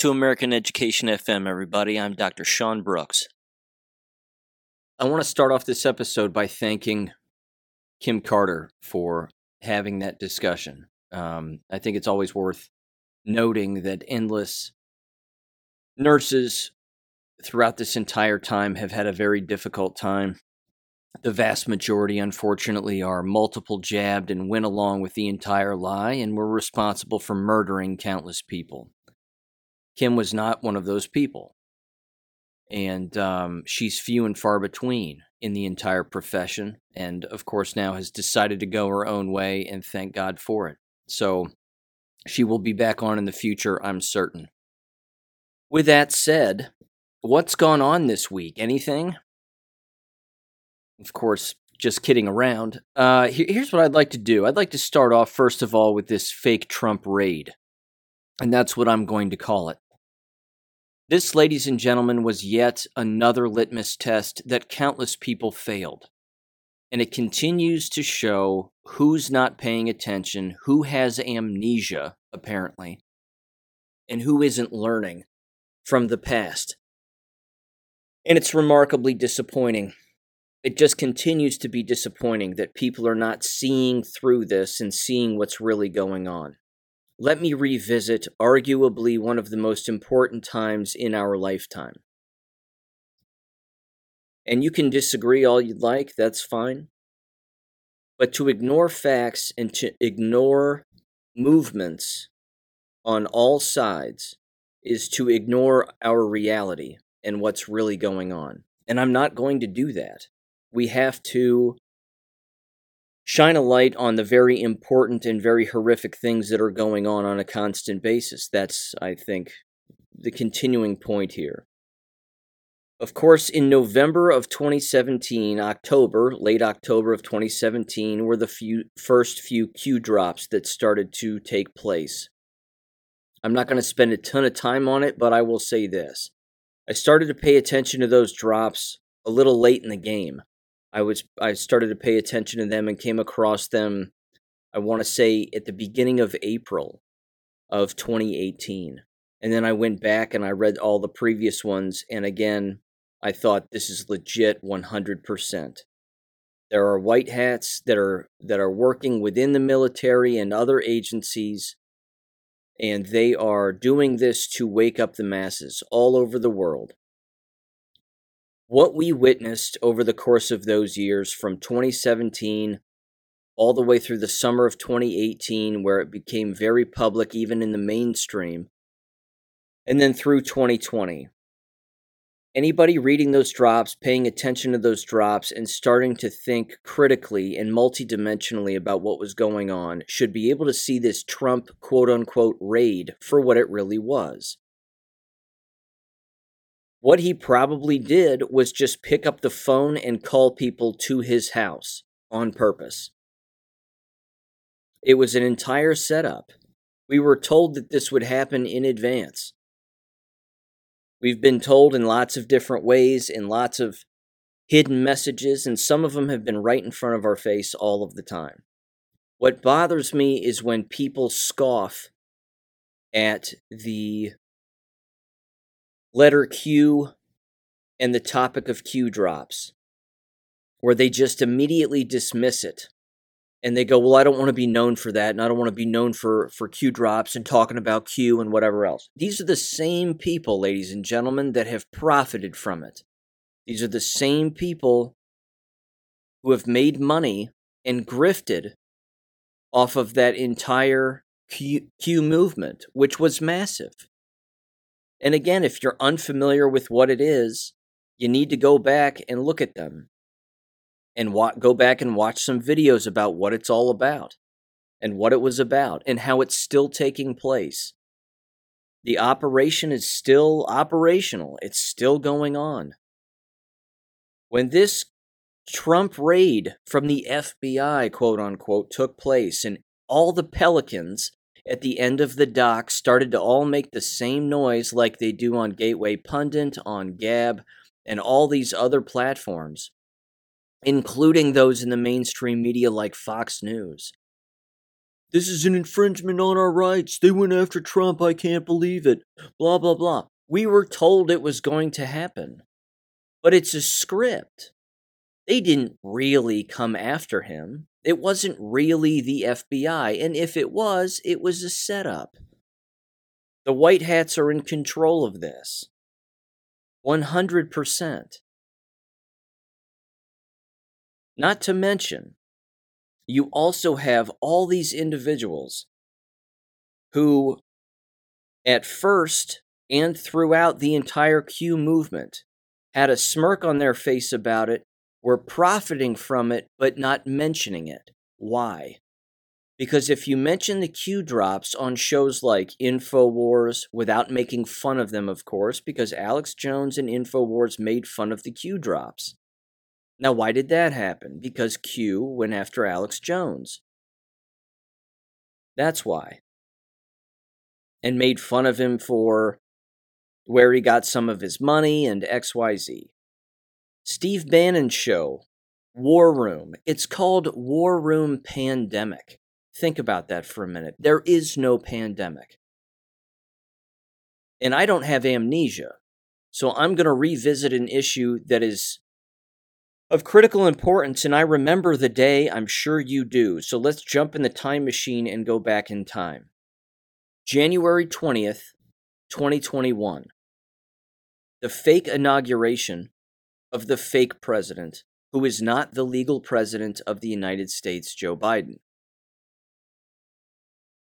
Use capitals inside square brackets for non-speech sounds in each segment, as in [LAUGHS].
To American Education FM, everybody. I'm Dr. Sean Brooks. I want to start off this episode by thanking Kim Carter for having that discussion. Um, I think it's always worth noting that endless nurses throughout this entire time have had a very difficult time. The vast majority, unfortunately, are multiple jabbed and went along with the entire lie and were responsible for murdering countless people. Kim was not one of those people. And um, she's few and far between in the entire profession. And of course, now has decided to go her own way, and thank God for it. So she will be back on in the future, I'm certain. With that said, what's gone on this week? Anything? Of course, just kidding around. Uh, here's what I'd like to do I'd like to start off, first of all, with this fake Trump raid. And that's what I'm going to call it. This, ladies and gentlemen, was yet another litmus test that countless people failed. And it continues to show who's not paying attention, who has amnesia, apparently, and who isn't learning from the past. And it's remarkably disappointing. It just continues to be disappointing that people are not seeing through this and seeing what's really going on. Let me revisit arguably one of the most important times in our lifetime. And you can disagree all you'd like, that's fine. But to ignore facts and to ignore movements on all sides is to ignore our reality and what's really going on. And I'm not going to do that. We have to shine a light on the very important and very horrific things that are going on on a constant basis. That's, I think, the continuing point here. Of course, in November of 2017, October, late October of 2017, were the few, first few Q drops that started to take place. I'm not going to spend a ton of time on it, but I will say this. I started to pay attention to those drops a little late in the game. I was I started to pay attention to them and came across them I want to say at the beginning of April of 2018. And then I went back and I read all the previous ones and again I thought this is legit 100%. There are white hats that are that are working within the military and other agencies and they are doing this to wake up the masses all over the world. What we witnessed over the course of those years from 2017 all the way through the summer of 2018, where it became very public, even in the mainstream, and then through 2020, Anybody reading those drops, paying attention to those drops, and starting to think critically and multidimensionally about what was going on should be able to see this Trump quote unquote raid for what it really was. What he probably did was just pick up the phone and call people to his house on purpose. It was an entire setup. We were told that this would happen in advance. We've been told in lots of different ways, in lots of hidden messages, and some of them have been right in front of our face all of the time. What bothers me is when people scoff at the letter Q and the topic of Q drops, where they just immediately dismiss it and they go, well, I don't want to be known for that, and I don't want to be known for for Q drops and talking about Q and whatever else. These are the same people, ladies and gentlemen, that have profited from it. These are the same people who have made money and grifted off of that entire Q, Q movement, which was massive. And again, if you're unfamiliar with what it is, you need to go back and look at them and wa- go back and watch some videos about what it's all about and what it was about and how it's still taking place. The operation is still operational, it's still going on. When this Trump raid from the FBI, quote unquote, took place, and all the pelicans at the end of the dock started to all make the same noise like they do on Gateway Pundit, on Gab, and all these other platforms including those in the mainstream media like Fox News. This is an infringement on our rights. They went after Trump. I can't believe it. Blah, blah, blah. We were told it was going to happen. But it's a script. They didn't really come after him. It wasn't really the FBI. And if it was, it was a setup. The White Hats are in control of this. 100%. Not to mention, you also have all these individuals who, at first and throughout the entire Q movement, had a smirk on their face about it, were profiting from it, but not mentioning it. Why? Because if you mention the Q drops on shows like InfoWars, without making fun of them, of course, because Alex Jones and InfoWars made fun of the Q drops. Now, why did that happen? Because Q went after Alex Jones. That's why. And made fun of him for where he got some of his money and XYZ. Steve Bannon's show, War Room. It's called War Room Pandemic. Think about that for a minute. There is no pandemic. And I don't have amnesia. So I'm going to revisit an issue that is of critical importance, and I remember the day, I'm sure you do. So let's jump in the time machine and go back in time. January 20th, 2021. The fake inauguration of the fake president, who is not the legal president of the United States, Joe Biden.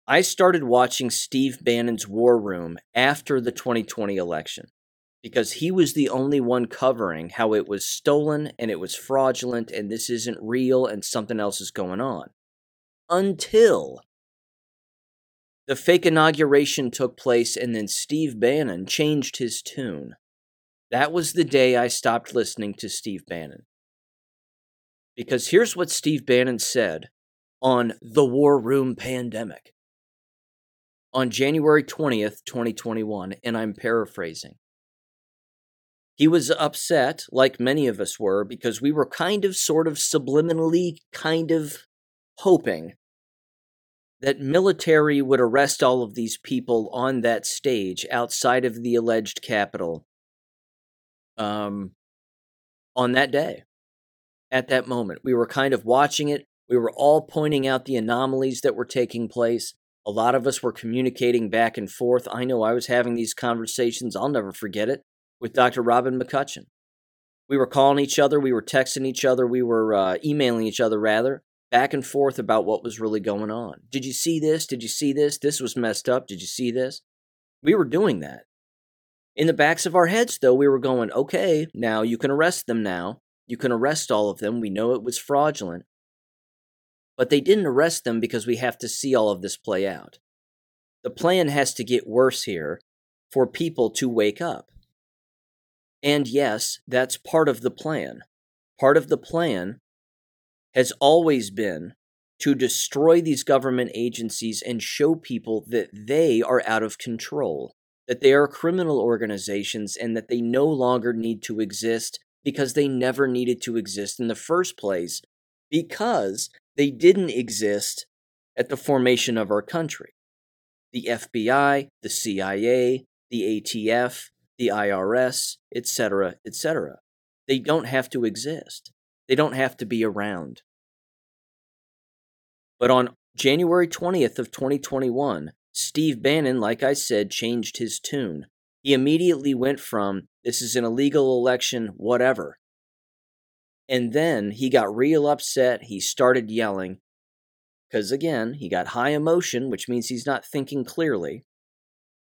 I started watching Steve Bannon's War Room after the 2020 election because he was the only one covering how it was stolen and it was fraudulent and this isn't real and something else is going on. Until the fake inauguration took place and then Steve Bannon changed his tune. That was the day I stopped listening to Steve Bannon. Because here's what Steve Bannon said on the War Room Pandemic on January 20th, 2021, and I'm paraphrasing. He was upset, like many of us were, because we were kind of, sort of, subliminally, kind of hoping that military would arrest all of these people on that stage outside of the alleged Capitol um, on that day, at that moment. We were kind of watching it. We were all pointing out the anomalies that were taking place. A lot of us were communicating back and forth. I know I was having these conversations. I'll never forget it with Dr. Robin McCutcheon. We were calling each other, we were texting each other, we were uh, emailing each other, rather, back and forth about what was really going on. Did you see this? Did you see this? This was messed up. Did you see this? We were doing that. In the backs of our heads, though, we were going, okay, now you can arrest them now. You can arrest all of them. We know it was fraudulent. But they didn't arrest them because we have to see all of this play out. The plan has to get worse here for people to wake up. And yes, that's part of the plan. Part of the plan has always been to destroy these government agencies and show people that they are out of control, that they are criminal organizations, and that they no longer need to exist because they never needed to exist in the first place, because they didn't exist at the formation of our country. The FBI, the CIA, the ATF, the IRS, etc., etc. They don't have to exist. They don't have to be around. But on January 20th of 2021, Steve Bannon, like I said, changed his tune. He immediately went from this is an illegal election, whatever. And then he got real upset. He started yelling. Because again, he got high emotion, which means he's not thinking clearly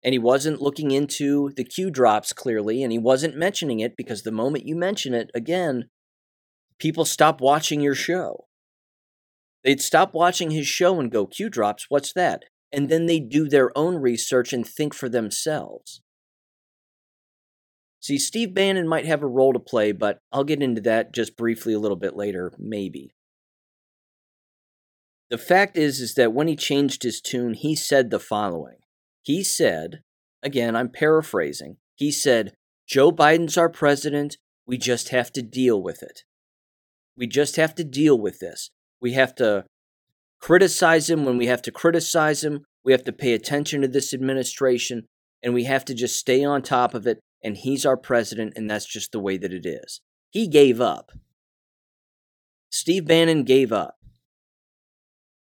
and he wasn't looking into the Q drops clearly, and he wasn't mentioning it because the moment you mention it, again, people stop watching your show. They'd stop watching his show and go, Q drops, what's that? And then they do their own research and think for themselves. See, Steve Bannon might have a role to play, but I'll get into that just briefly a little bit later, maybe. The fact is is that when he changed his tune, he said the following. He said, again, I'm paraphrasing, he said, Joe Biden's our president. We just have to deal with it. We just have to deal with this. We have to criticize him when we have to criticize him. We have to pay attention to this administration and we have to just stay on top of it. And he's our president, and that's just the way that it is. He gave up. Steve Bannon gave up.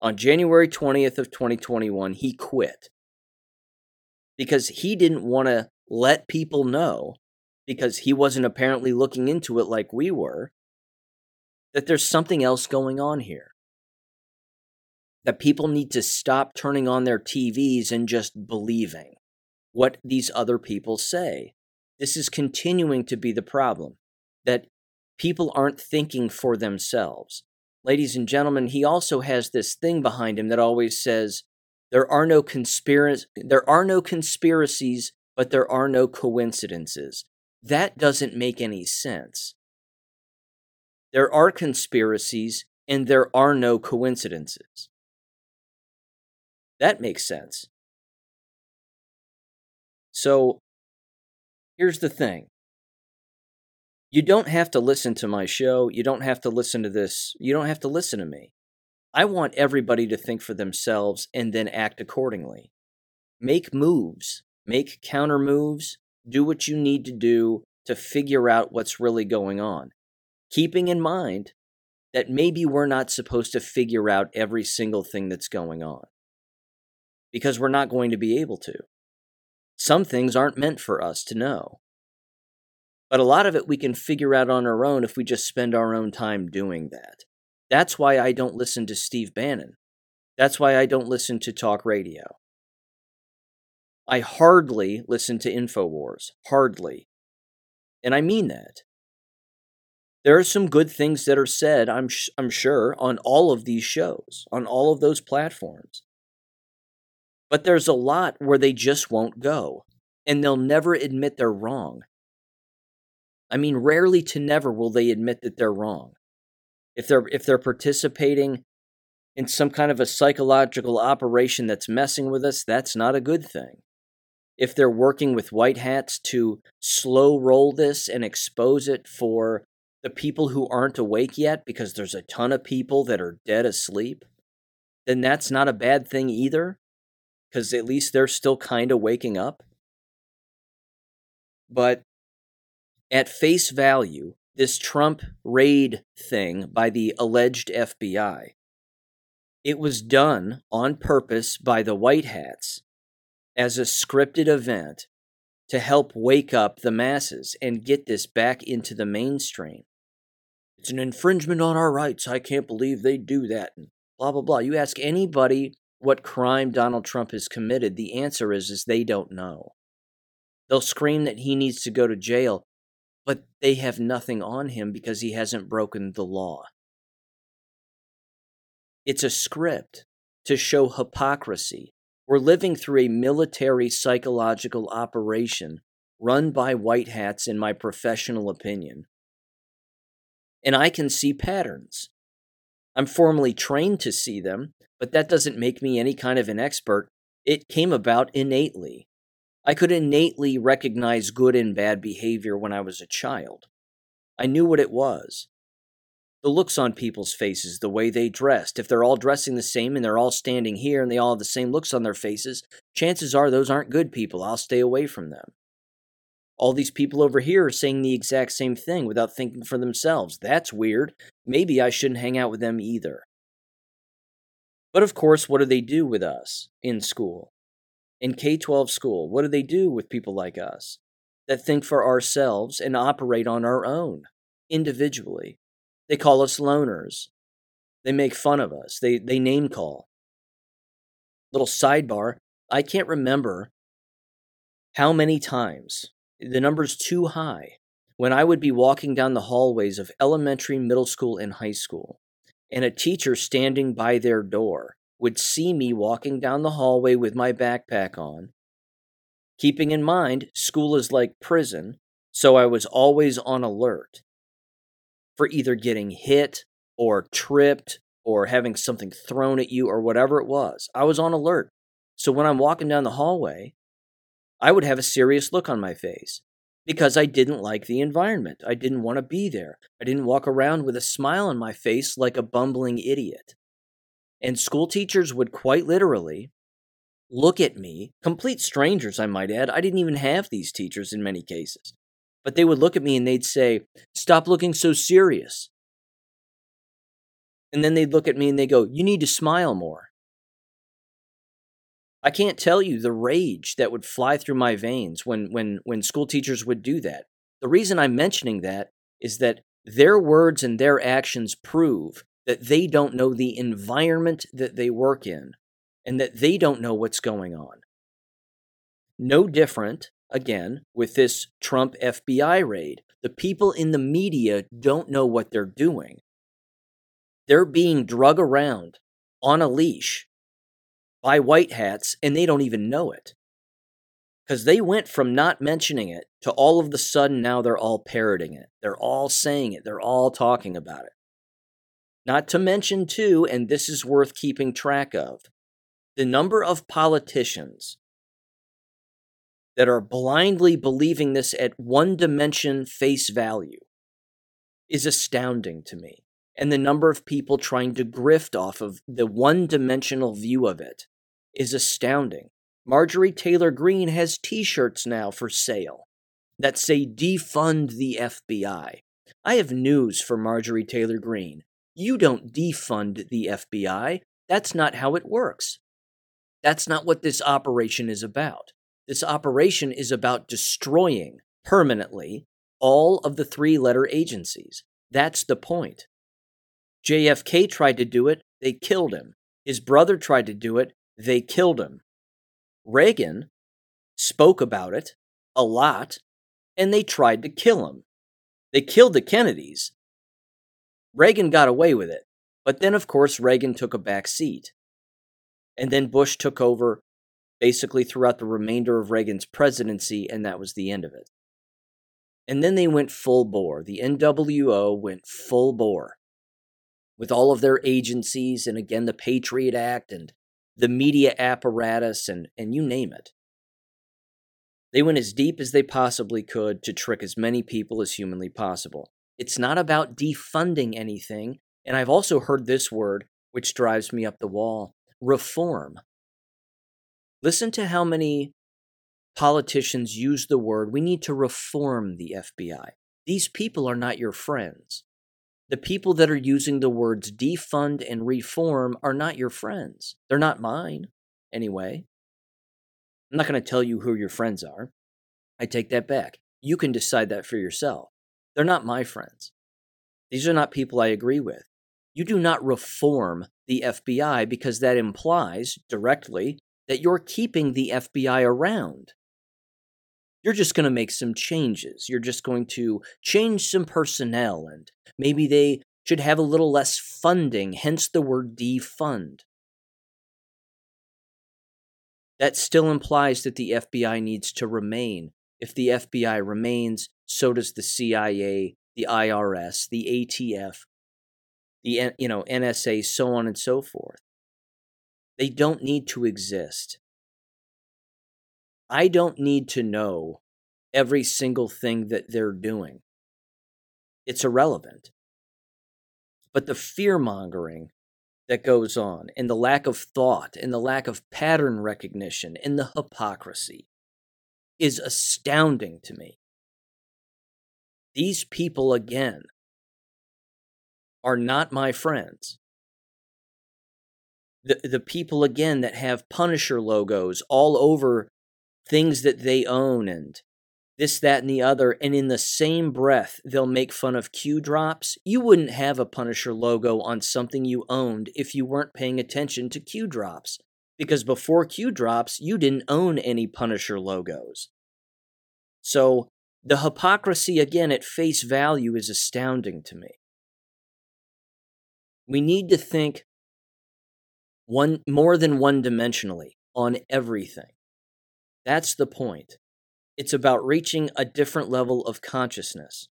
On January 20th of 2021, he quit because he didn't want to let people know because he wasn't apparently looking into it like we were that there's something else going on here. That people need to stop turning on their TVs and just believing what these other people say. This is continuing to be the problem that people aren't thinking for themselves. Ladies and gentlemen, he also has this thing behind him that always says there are no conspiracies there are no conspiracies but there are no coincidences. That doesn't make any sense. There are conspiracies and there are no coincidences. That makes sense. So here's the thing you don't have to listen to my show. You don't have to listen to this. You don't have to listen to me. I want everybody to think for themselves and then act accordingly. Make moves, make counter moves, do what you need to do to figure out what's really going on. Keeping in mind that maybe we're not supposed to figure out every single thing that's going on because we're not going to be able to. Some things aren't meant for us to know. But a lot of it we can figure out on our own if we just spend our own time doing that. That's why I don't listen to Steve Bannon. That's why I don't listen to talk radio. I hardly listen to InfoWars. Hardly. And I mean that. There are some good things that are said, I'm, sh- I'm sure, on all of these shows, on all of those platforms. But there's a lot where they just won't go, and they'll never admit they're wrong. I mean, rarely to never will they admit that they're wrong. If they're if they're participating in some kind of a psychological operation that's messing with us, that's not a good thing. If they're working with white hats to slow roll this and expose it for the people who aren't awake yet because there's a ton of people that are dead asleep, then that's not a bad thing either because at least they're still kind of waking up. But at face value, this Trump raid thing by the alleged FBI, it was done on purpose by the White Hats as a scripted event to help wake up the masses and get this back into the mainstream. It's an infringement on our rights. I can't believe they do that. And blah, blah, blah. You ask anybody what crime Donald Trump has committed, the answer is, is they don't know. They'll scream that he needs to go to jail, but they have nothing on him because he hasn't broken the law. It's a script to show hypocrisy. We're living through a military psychological operation run by white hats, in my professional opinion. And I can see patterns. I'm formally trained to see them, but that doesn't make me any kind of an expert. It came about innately. I could innately recognize good and bad behavior when I was a child. I knew what it was. The looks on people's faces, the way they dressed. If they're all dressing the same and they're all standing here and they all have the same looks on their faces, chances are those aren't good people. I'll stay away from them. All these people over here are saying the exact same thing without thinking for themselves. That's weird. Maybe I shouldn't hang out with them either. But of course, what do they do with us in school? In K 12 school, what do they do with people like us that think for ourselves and operate on our own individually? They call us loners. They make fun of us. They, they name call. Little sidebar I can't remember how many times, the number's too high, when I would be walking down the hallways of elementary, middle school, and high school and a teacher standing by their door would see me walking down the hallway with my backpack on. Keeping in mind, school is like prison, so I was always on alert for either getting hit or tripped or having something thrown at you or whatever it was. I was on alert. So when I'm walking down the hallway, I would have a serious look on my face because I didn't like the environment. I didn't want to be there. I didn't walk around with a smile on my face like a bumbling idiot. And school teachers would quite literally look at me, complete strangers, I might add. I didn't even have these teachers in many cases. But they would look at me and they'd say, Stop looking so serious. And then they'd look at me and they go, You need to smile more. I can't tell you the rage that would fly through my veins when, when, when school teachers would do that. The reason I'm mentioning that is that their words and their actions prove that they don't know the environment that they work in and that they don't know what's going on. No different, again, with this Trump FBI raid. The people in the media don't know what they're doing. They're being drug around on a leash by white hats and they don't even know it. Because they went from not mentioning it to all of the sudden now they're all parroting it. They're all saying it. They're all talking about it. Not to mention, too, and this is worth keeping track of, the number of politicians that are blindly believing this at one dimension face value is astounding to me. And the number of people trying to grift off of the one dimensional view of it is astounding. Marjorie Taylor Greene has t shirts now for sale that say defund the FBI. I have news for Marjorie Taylor Greene. You don't defund the FBI. That's not how it works. That's not what this operation is about. This operation is about destroying permanently all of the three letter agencies. That's the point. JFK tried to do it, they killed him. His brother tried to do it, they killed him. Reagan spoke about it a lot, and they tried to kill him. They killed the Kennedys. Reagan got away with it, but then, of course, Reagan took a back seat. And then Bush took over basically throughout the remainder of Reagan's presidency, and that was the end of it. And then they went full bore. The NWO went full bore with all of their agencies and again the Patriot Act and the media apparatus and, and you name it. They went as deep as they possibly could to trick as many people as humanly possible. It's not about defunding anything, and I've also heard this word, which drives me up the wall reform. Listen to how many politicians use the word we need to reform the FBI. These people are not your friends. The people that are using the words defund and reform are not your friends. They're not mine, anyway. I'm not going to tell you who your friends are. I take that back. You can decide that for yourself. They're not my friends. These are not people I agree with. You do not reform the FBI because that implies directly that you're keeping the FBI around you're just going to make some changes. You're just going to change some personnel, and maybe they should have a little less funding, hence the word defund. That still implies that the FBI needs to remain. If the FBI remains, so does the CIA, the IRS, the ATF, the you know NSA, so on and so forth. They don't need to exist. I don't need to know every single thing that they're doing. It's irrelevant. But the fear mongering that goes on, and the lack of thought, and the lack of pattern recognition, and the hypocrisy is astounding to me. These people, again, are not my friends the the people again that have Punisher logos all over things that they own and this, that, and the other, and in the same breath, they'll make fun of Q drops. You wouldn't have a Punisher logo on something you owned if you weren't paying attention to Q drops. Because before Q drops, you didn't own any Punisher logos. So, the hypocrisy again at face value is astounding to me. We need to think one more than one dimensionally on everything. That's the point. It's about reaching a different level of consciousness.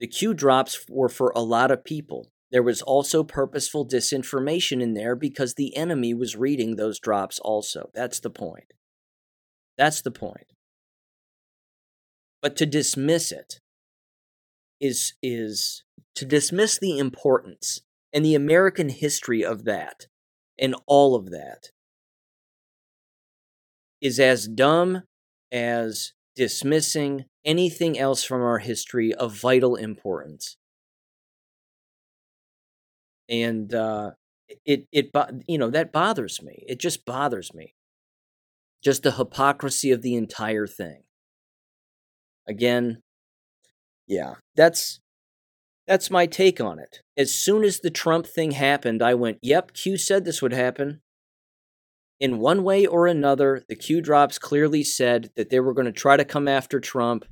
The Q drops were for a lot of people. There was also purposeful disinformation in there because the enemy was reading those drops also. That's the point. That's the point. But to dismiss it is is to dismiss the importance and the American history of that and all of that is as dumb as dismissing anything else from our history of vital importance. And uh, it it you know that bothers me. It just bothers me. Just the hypocrisy of the entire thing. Again, yeah, that's that's my take on it. As soon as the Trump thing happened, I went, "Yep, Q said this would happen." In one way or another, the Q drops clearly said that they were going to try to come after Trump,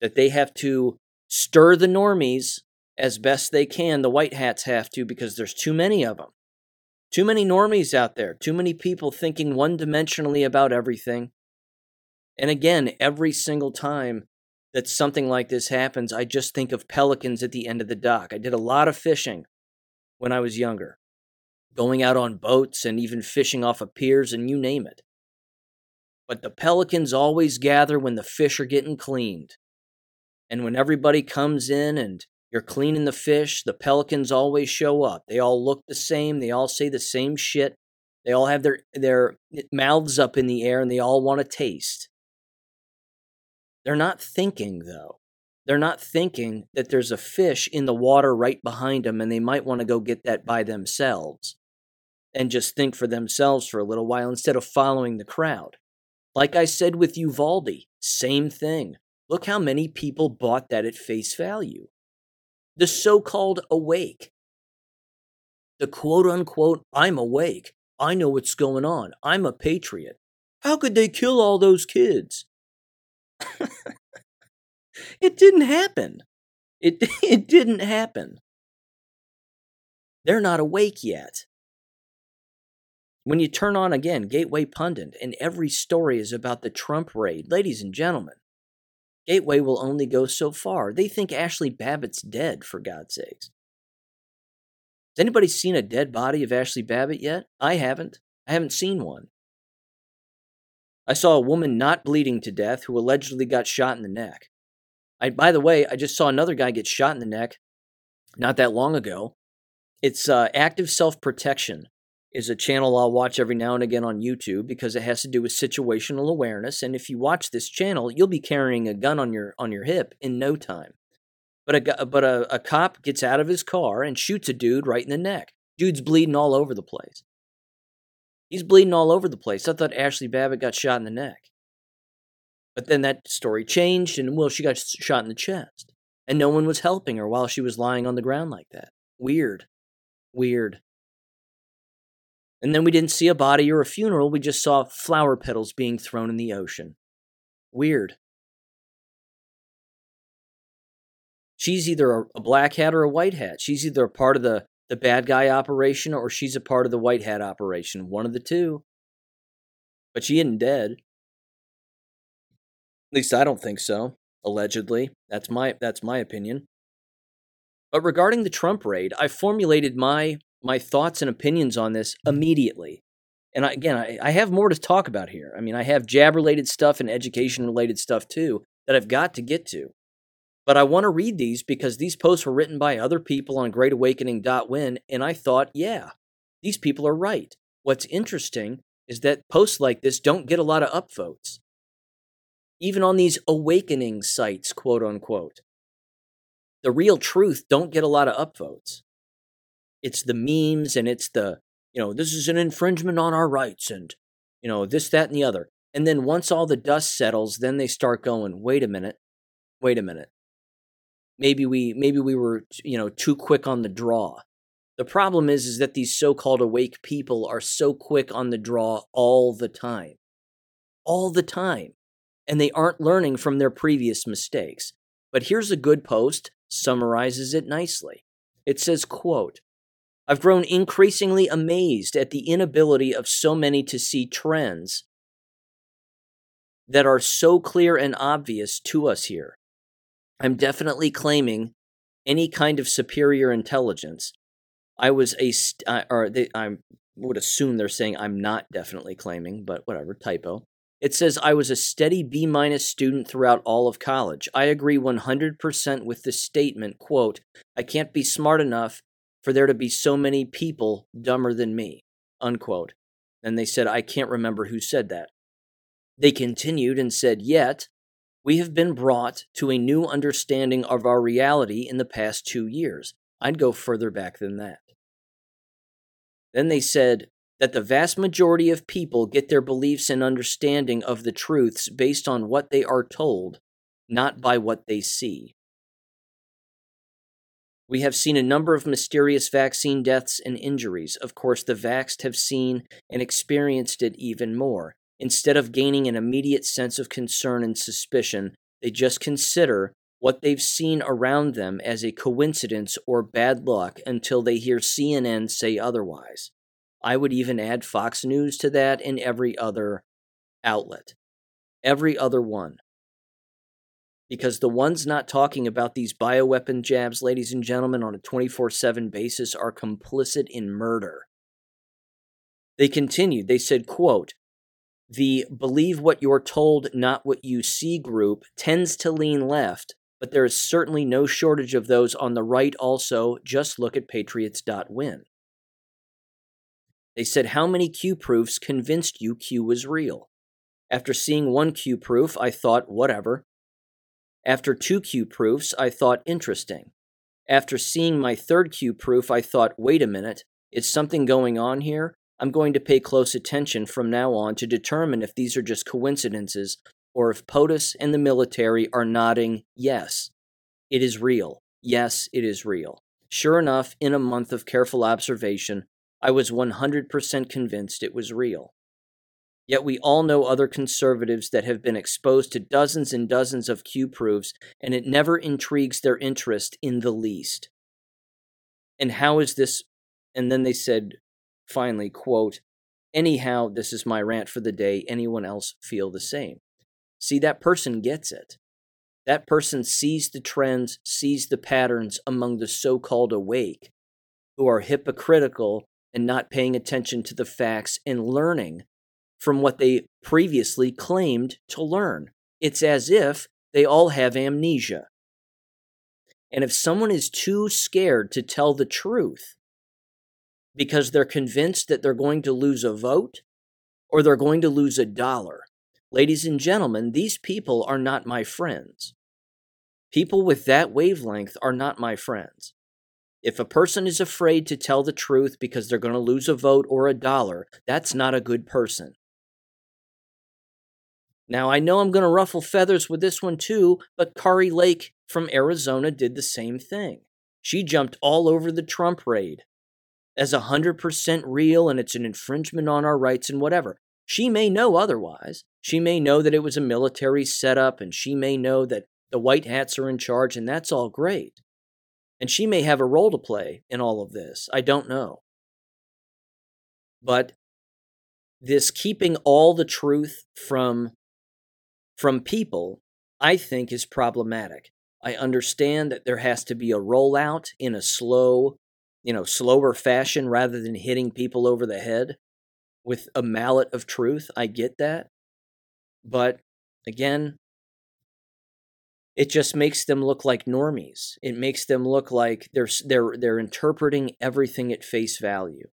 that they have to stir the normies as best they can. The white hats have to because there's too many of them. Too many normies out there, too many people thinking one dimensionally about everything. And again, every single time that something like this happens, I just think of pelicans at the end of the dock. I did a lot of fishing when I was younger, going out on boats and even fishing off of piers and you name it. But the pelicans always gather when the fish are getting cleaned. And when everybody comes in and you're cleaning the fish. The pelicans always show up. They all look the same. They all say the same shit. They all have their their mouths up in the air and they all want to taste. They're not thinking though. They're not thinking that there's a fish in the water right behind them and they might want to go get that by themselves and just think for themselves for a little while instead of following the crowd. Like I said with Uvalde, same thing. Look how many people bought that at face value the so called awake. The quote unquote, I'm awake. I know what's going on. I'm a patriot. How could they kill all those kids? it didn't happen. It, [LAUGHS] it didn't happen. They're not awake yet. When you turn on again Gateway Pundit and every story is about the Trump raid, ladies and gentlemen, Gateway will only go so far. They think Ashley Babbitt's dead, for God's sakes. Has anybody seen a dead body of Ashley Babbitt yet? I haven't. I haven't seen one. I saw a woman not bleeding to death who allegedly got shot in the neck. I, by the way, I just saw another guy get shot in the neck not that long ago. It's uh, active self protection is a channel I'll watch every now and again on YouTube because it has to do with situational awareness. And if you watch this channel, you'll be carrying a gun on your on your hip in no time. But a but a, a cop gets out of his car and shoots a dude right in the neck. Dude's bleeding all over the place. He's bleeding all over the place. I thought Ashley Babbitt got shot in the neck. But then that story changed, and well, she got shot in the chest. And no one was helping her while she was lying on the ground like that. Weird. Weird. And then we didn't see a body or a funeral, we just saw flower petals being thrown in the ocean. Weird. She's either a black hat or a white hat. She's either a part of the, the bad guy operation or she's a part of the white hat operation. One of the two. But she isn't dead. At least I don't think so. Allegedly. That's my that's my opinion. But regarding the Trump raid, I formulated my my thoughts and opinions on this immediately. And I, again, I, I have more to talk about here. I mean, I have jab related stuff and education related stuff too that I've got to get to. But I want to read these because these posts were written by other people on greatawakening.win, and I thought, yeah, these people are right. What's interesting is that posts like this don't get a lot of upvotes. Even on these awakening sites, quote unquote. The real truth don't get a lot of upvotes it's the memes and it's the you know this is an infringement on our rights and you know this that and the other. And then once all the dust settles then they start going wait a minute. Wait a minute. Maybe we maybe we were you know too quick on the draw. The problem is is that these so-called awake people are so quick on the draw all the time. All the time. And they aren't learning from their previous mistakes. But here's a good post summarizes it nicely. It says quote I've grown increasingly amazed at the inability of so many to see trends that are so clear and obvious to us here. I'm definitely claiming any kind of superior intelligence. I was a, st- uh, or they, I would assume they're saying I'm not definitely claiming, but whatever, typo. It says I was a steady B minus student throughout all of college. I agree 100% with the statement, quote, I can't be smart enough for there to be so many people dumber than me. Unquote. And they said, I can't remember who said that. They continued and said, Yet, we have been brought to a new understanding of our reality in the past two years. I'd go further back than that. Then they said that the vast majority of people get their beliefs and understanding of the truths based on what they are told, not by what they see. We have seen a number of mysterious vaccine deaths and injuries. Of course, the vaxxed have seen and experienced it even more. Instead of gaining an immediate sense of concern and suspicion, they just consider what they've seen around them as a coincidence or bad luck until they hear CNN say otherwise. I would even add Fox News to that and every other outlet. Every other one. Because the ones not talking about these bioweapon jabs, ladies and gentlemen, on a 24 7 basis are complicit in murder. They continued, they said, quote, the believe what you're told, not what you see group tends to lean left but there is certainly no shortage of those on the right also. Just look at patriots.win. They said, How many Q proofs convinced you Q was real? After seeing one Q proof, I thought, whatever. After two Q proofs, I thought, interesting. After seeing my third Q proof, I thought, wait a minute, is something going on here? I'm going to pay close attention from now on to determine if these are just coincidences or if POTUS and the military are nodding, yes, it is real. Yes, it is real. Sure enough, in a month of careful observation, I was 100% convinced it was real. Yet we all know other conservatives that have been exposed to dozens and dozens of Q proofs, and it never intrigues their interest in the least. And how is this? And then they said, finally, quote, Anyhow, this is my rant for the day. Anyone else feel the same? See, that person gets it. That person sees the trends, sees the patterns among the so called awake, who are hypocritical and not paying attention to the facts and learning from what they previously claimed to learn. It's as if they all have amnesia. And if someone is too scared to tell the truth because they're convinced that they're going to lose a vote or they're going to lose a dollar, Ladies and gentlemen, these people are not my friends. People with that wavelength are not my friends. If a person is afraid to tell the truth because they're going to lose a vote or a dollar, that's not a good person. Now, I know I'm going to ruffle feathers with this one too, but Kari Lake from Arizona did the same thing. She jumped all over the Trump raid as 100% real and it's an infringement on our rights and whatever. She may know otherwise. She may know that it was a military setup, and she may know that the white hats are in charge, and that's all great. And she may have a role to play in all of this. I don't know. But this keeping all the truth from from people, I think is problematic. I understand that there has to be a rollout in a slow, you know, slower fashion rather than hitting people over the head with a mallet of truth. I get that. But again, it just makes them look like normies. It makes them look like they're they're they're interpreting everything at face value.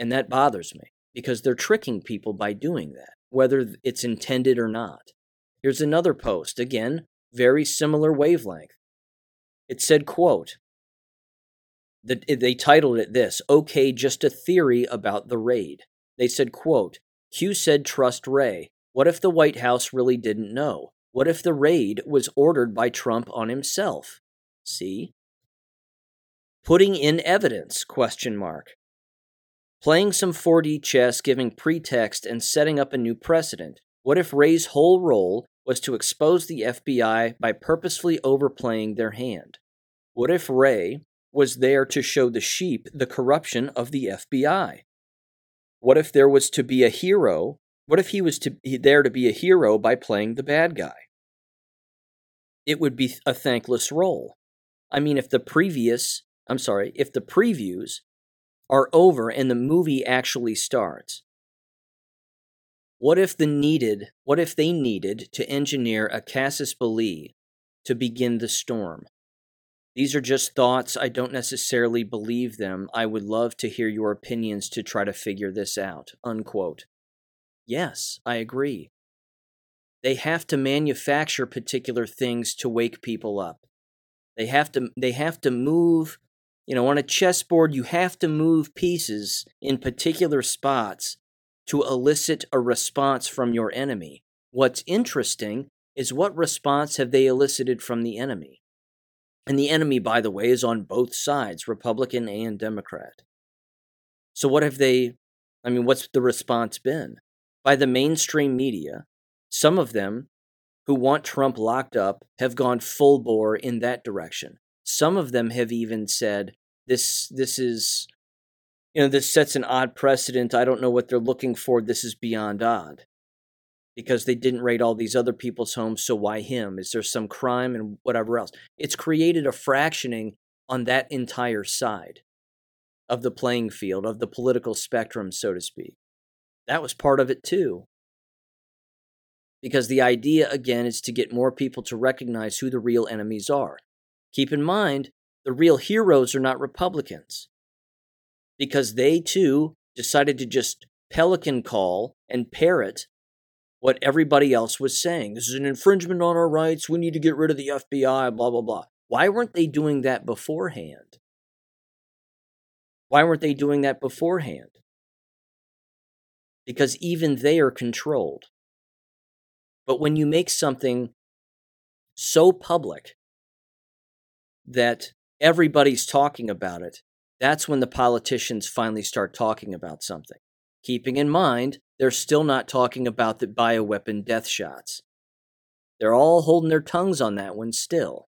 And that bothers me because they're tricking people by doing that, whether it's intended or not. Here's another post, again, very similar wavelength. It said, quote, the, they titled it this, okay, just a theory about the raid. They said, quote, Q said trust Wray. What if the White House really didn't know? What if the raid was ordered by Trump on himself? See? Putting in evidence, question mark. Playing some 4D chess, giving pretext, and setting up a new precedent. What if Wray's whole role was to expose the FBI by purposefully overplaying their hand? What if Wray was there to show the sheep the corruption of the FBI? What if there was to be a hero? What if he was to be there to be a hero by playing the bad guy? It would be a thankless role. I mean, if the previous, I'm sorry, if the previews are over and the movie actually starts, what if the needed, what if they needed to engineer a casus belli to begin the storm? These are just thoughts. I don't necessarily believe them. I would love to hear your opinions to try to figure this out. Unquote. Yes, I agree. They have to manufacture particular things to wake people up. They have to they have to move, you know, on a chessboard you have to move pieces in particular spots to elicit a response from your enemy. What's interesting is what response have they elicited from the enemy? And the enemy, by the way, is on both sides, Republican and Democrat. So, what have they, I mean, what's the response been? By the mainstream media, some of them who want Trump locked up have gone full bore in that direction. Some of them have even said, this, this is, you know, this sets an odd precedent. I don't know what they're looking for. This is beyond odd because they didn't raid all these other people's homes, so why him? Is there some crime and whatever else? It's created a fractioning on that entire side of the playing field, of the political spectrum, so to speak. That was part of it too. Because the idea, again, is to get more people to recognize who the real enemies are. Keep in mind, the real heroes are not Republicans. Because they too decided to just pelican call and parrot what everybody else was saying. This is an infringement on our rights. We need to get rid of the FBI, blah, blah, blah. Why weren't they doing that beforehand? Why weren't they doing that beforehand? Because even they are controlled. But when you make something so public that everybody's talking about it, that's when the politicians finally start talking about something. Keeping in mind, they're still not talking about the bioweapon death shots. They're all holding their tongues on that one still.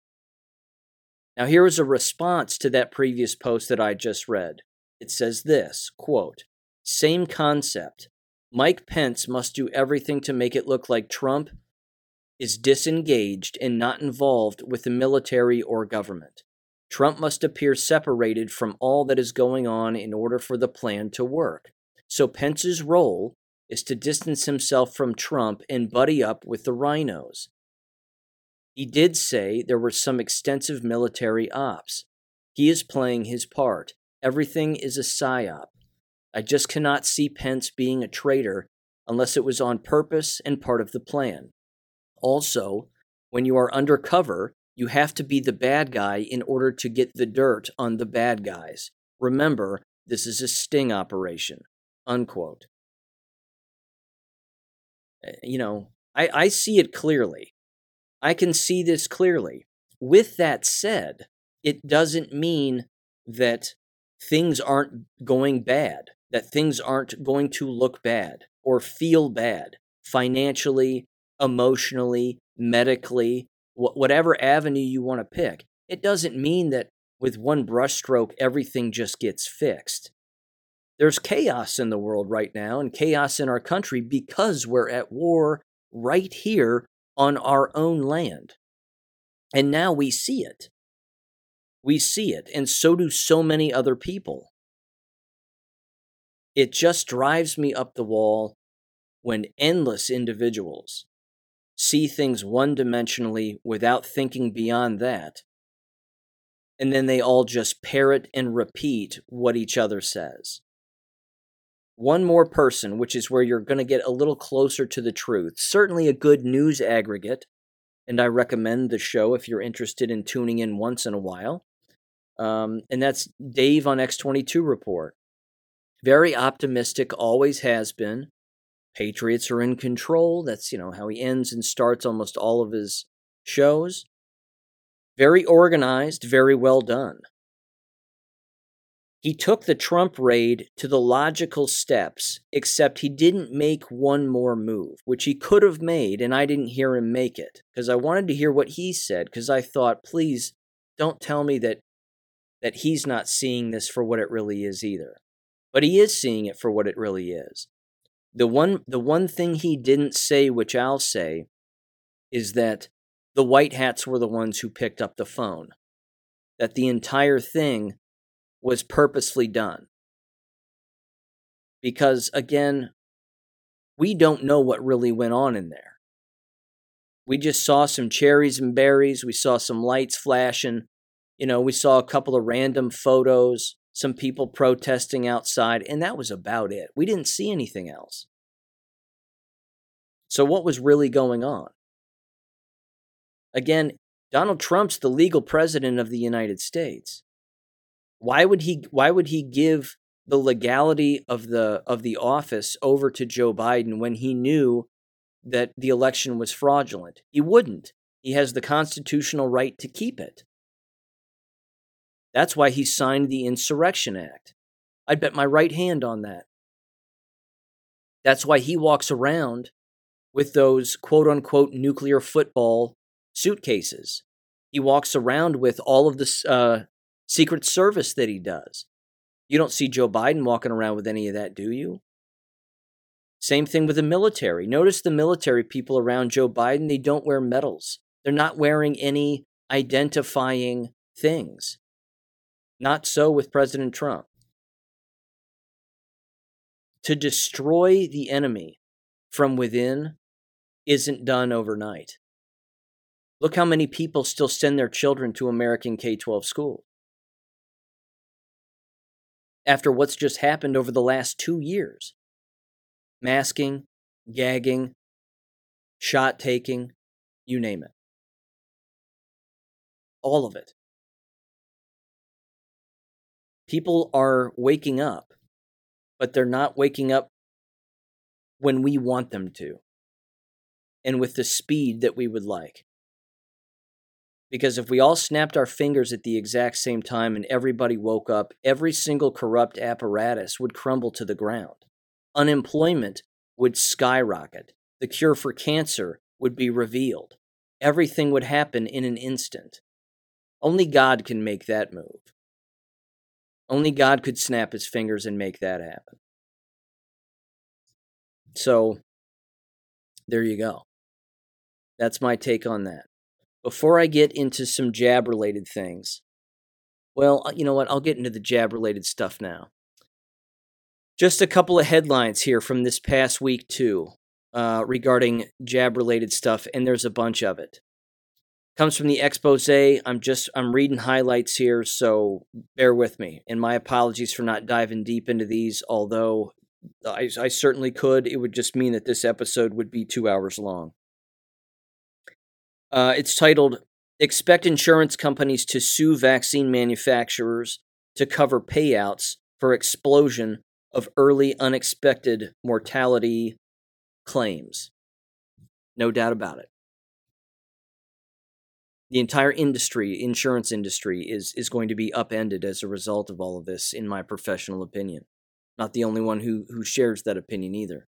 Now, here is a response to that previous post that I just read. It says this quote, Same concept. Mike Pence must do everything to make it look like Trump is disengaged and not involved with the military or government. Trump must appear separated from all that is going on in order for the plan to work. So Pence's role is to distance himself from Trump and buddy up with the RINOs. He did say there were some extensive military ops. He is playing his part. Everything is a psyop. I just cannot see Pence being a traitor unless it was on purpose and part of the plan. Also, when you are undercover, you have to be the bad guy in order to get the dirt on the bad guys. Remember, this is a sting operation. Unquote. Eh, you know, I, I see it clearly. I can see this clearly. With that said, it doesn't mean that things aren't going bad, that things aren't going to look bad or feel bad financially, emotionally, medically, wh- whatever avenue you want to pick. It doesn't mean that with one brushstroke everything just gets fixed. There's chaos in the world right now and chaos in our country because we're at war right here on our own land. And now we see it. We see it, and so do so many other people. It just drives me up the wall when endless individuals see things one dimensionally without thinking beyond that, and then they all just parrot and repeat what each other says one more person, which is where you're going to get a little closer to the truth. Certainly a good news aggregate, and I recommend the show if you're interested in tuning in once in a while. Um, and that's Dave on X22 Report. Very optimistic, always has been. Patriots are in control. That's, you know, how he ends and starts almost all of his shows. Very organized, very well done. He took the Trump raid to the logical steps, except he didn't make one more move, which he could have made, and I didn't hear him make it because I wanted to hear what he said because I thought, please don't tell me that that he's not seeing this for what it really is either. But he is seeing it for what it really is. The one the one thing he didn't say, which I'll say, is that the white hats were the ones who picked up the phone. That the entire thing was purposely done. Because again, we don't know what really went on in there. We just saw some cherries and berries, we saw some lights flashing, You know, we saw a couple of random photos, some people protesting outside, and that was about it. We didn't see anything else. So, what was really going on? Again, Donald Trump's the legal president of the United States. Why would he why would he give the legality of the of the office over to Joe Biden when he knew that the election was fraudulent? He wouldn't. He has the constitutional right to keep it. That's why he signed the Insurrection Act. I'd bet my right hand on that. That's why he walks around with those quote unquote nuclear football suitcases. He walks around with all of the uh, Secret Service that he does. You don't see Joe Biden walking around with any of that, do you? Same thing with the military. Notice the military people around Joe Biden, they don't wear medals. They're not wearing any identifying things. Not so with President Trump. To destroy the enemy from within isn't done overnight. Look how many people still send their children to American K 12 school. After what's just happened over the last two years masking, gagging, shot taking, you name it all of it. People are waking up, but they're not waking up when we want them to and with the speed that we would like. Because if we all snapped our fingers at the exact same time and everybody woke up, every single corrupt apparatus would crumble to the ground. Unemployment would skyrocket. The cure for cancer would be revealed. Everything would happen in an instant. Only God can make that move. Only God could snap his fingers and make that happen. So, there you go. That's my take on that. Before I get into some jab related things, well, uh, you know what? I'll get into the jab related stuff now. Just a couple of headlines here from this past week, too, uh, regarding jab related stuff, and there's a bunch of it comes from the expose. I'm just I'm reading highlights here, so bear with me. And my apologies for not diving deep into these, although I, I certainly could. It would just mean that this episode would be two hours long. Uh, it's titled "Expect Insurance Companies to Sue Vaccine Manufacturers to Cover Payouts for Explosion of Early Unexpected Mortality Claims." No doubt about it the entire industry, insurance industry, is is going to be upended as a result of all of this, in my professional opinion. Not the only one who who shares that opinion either.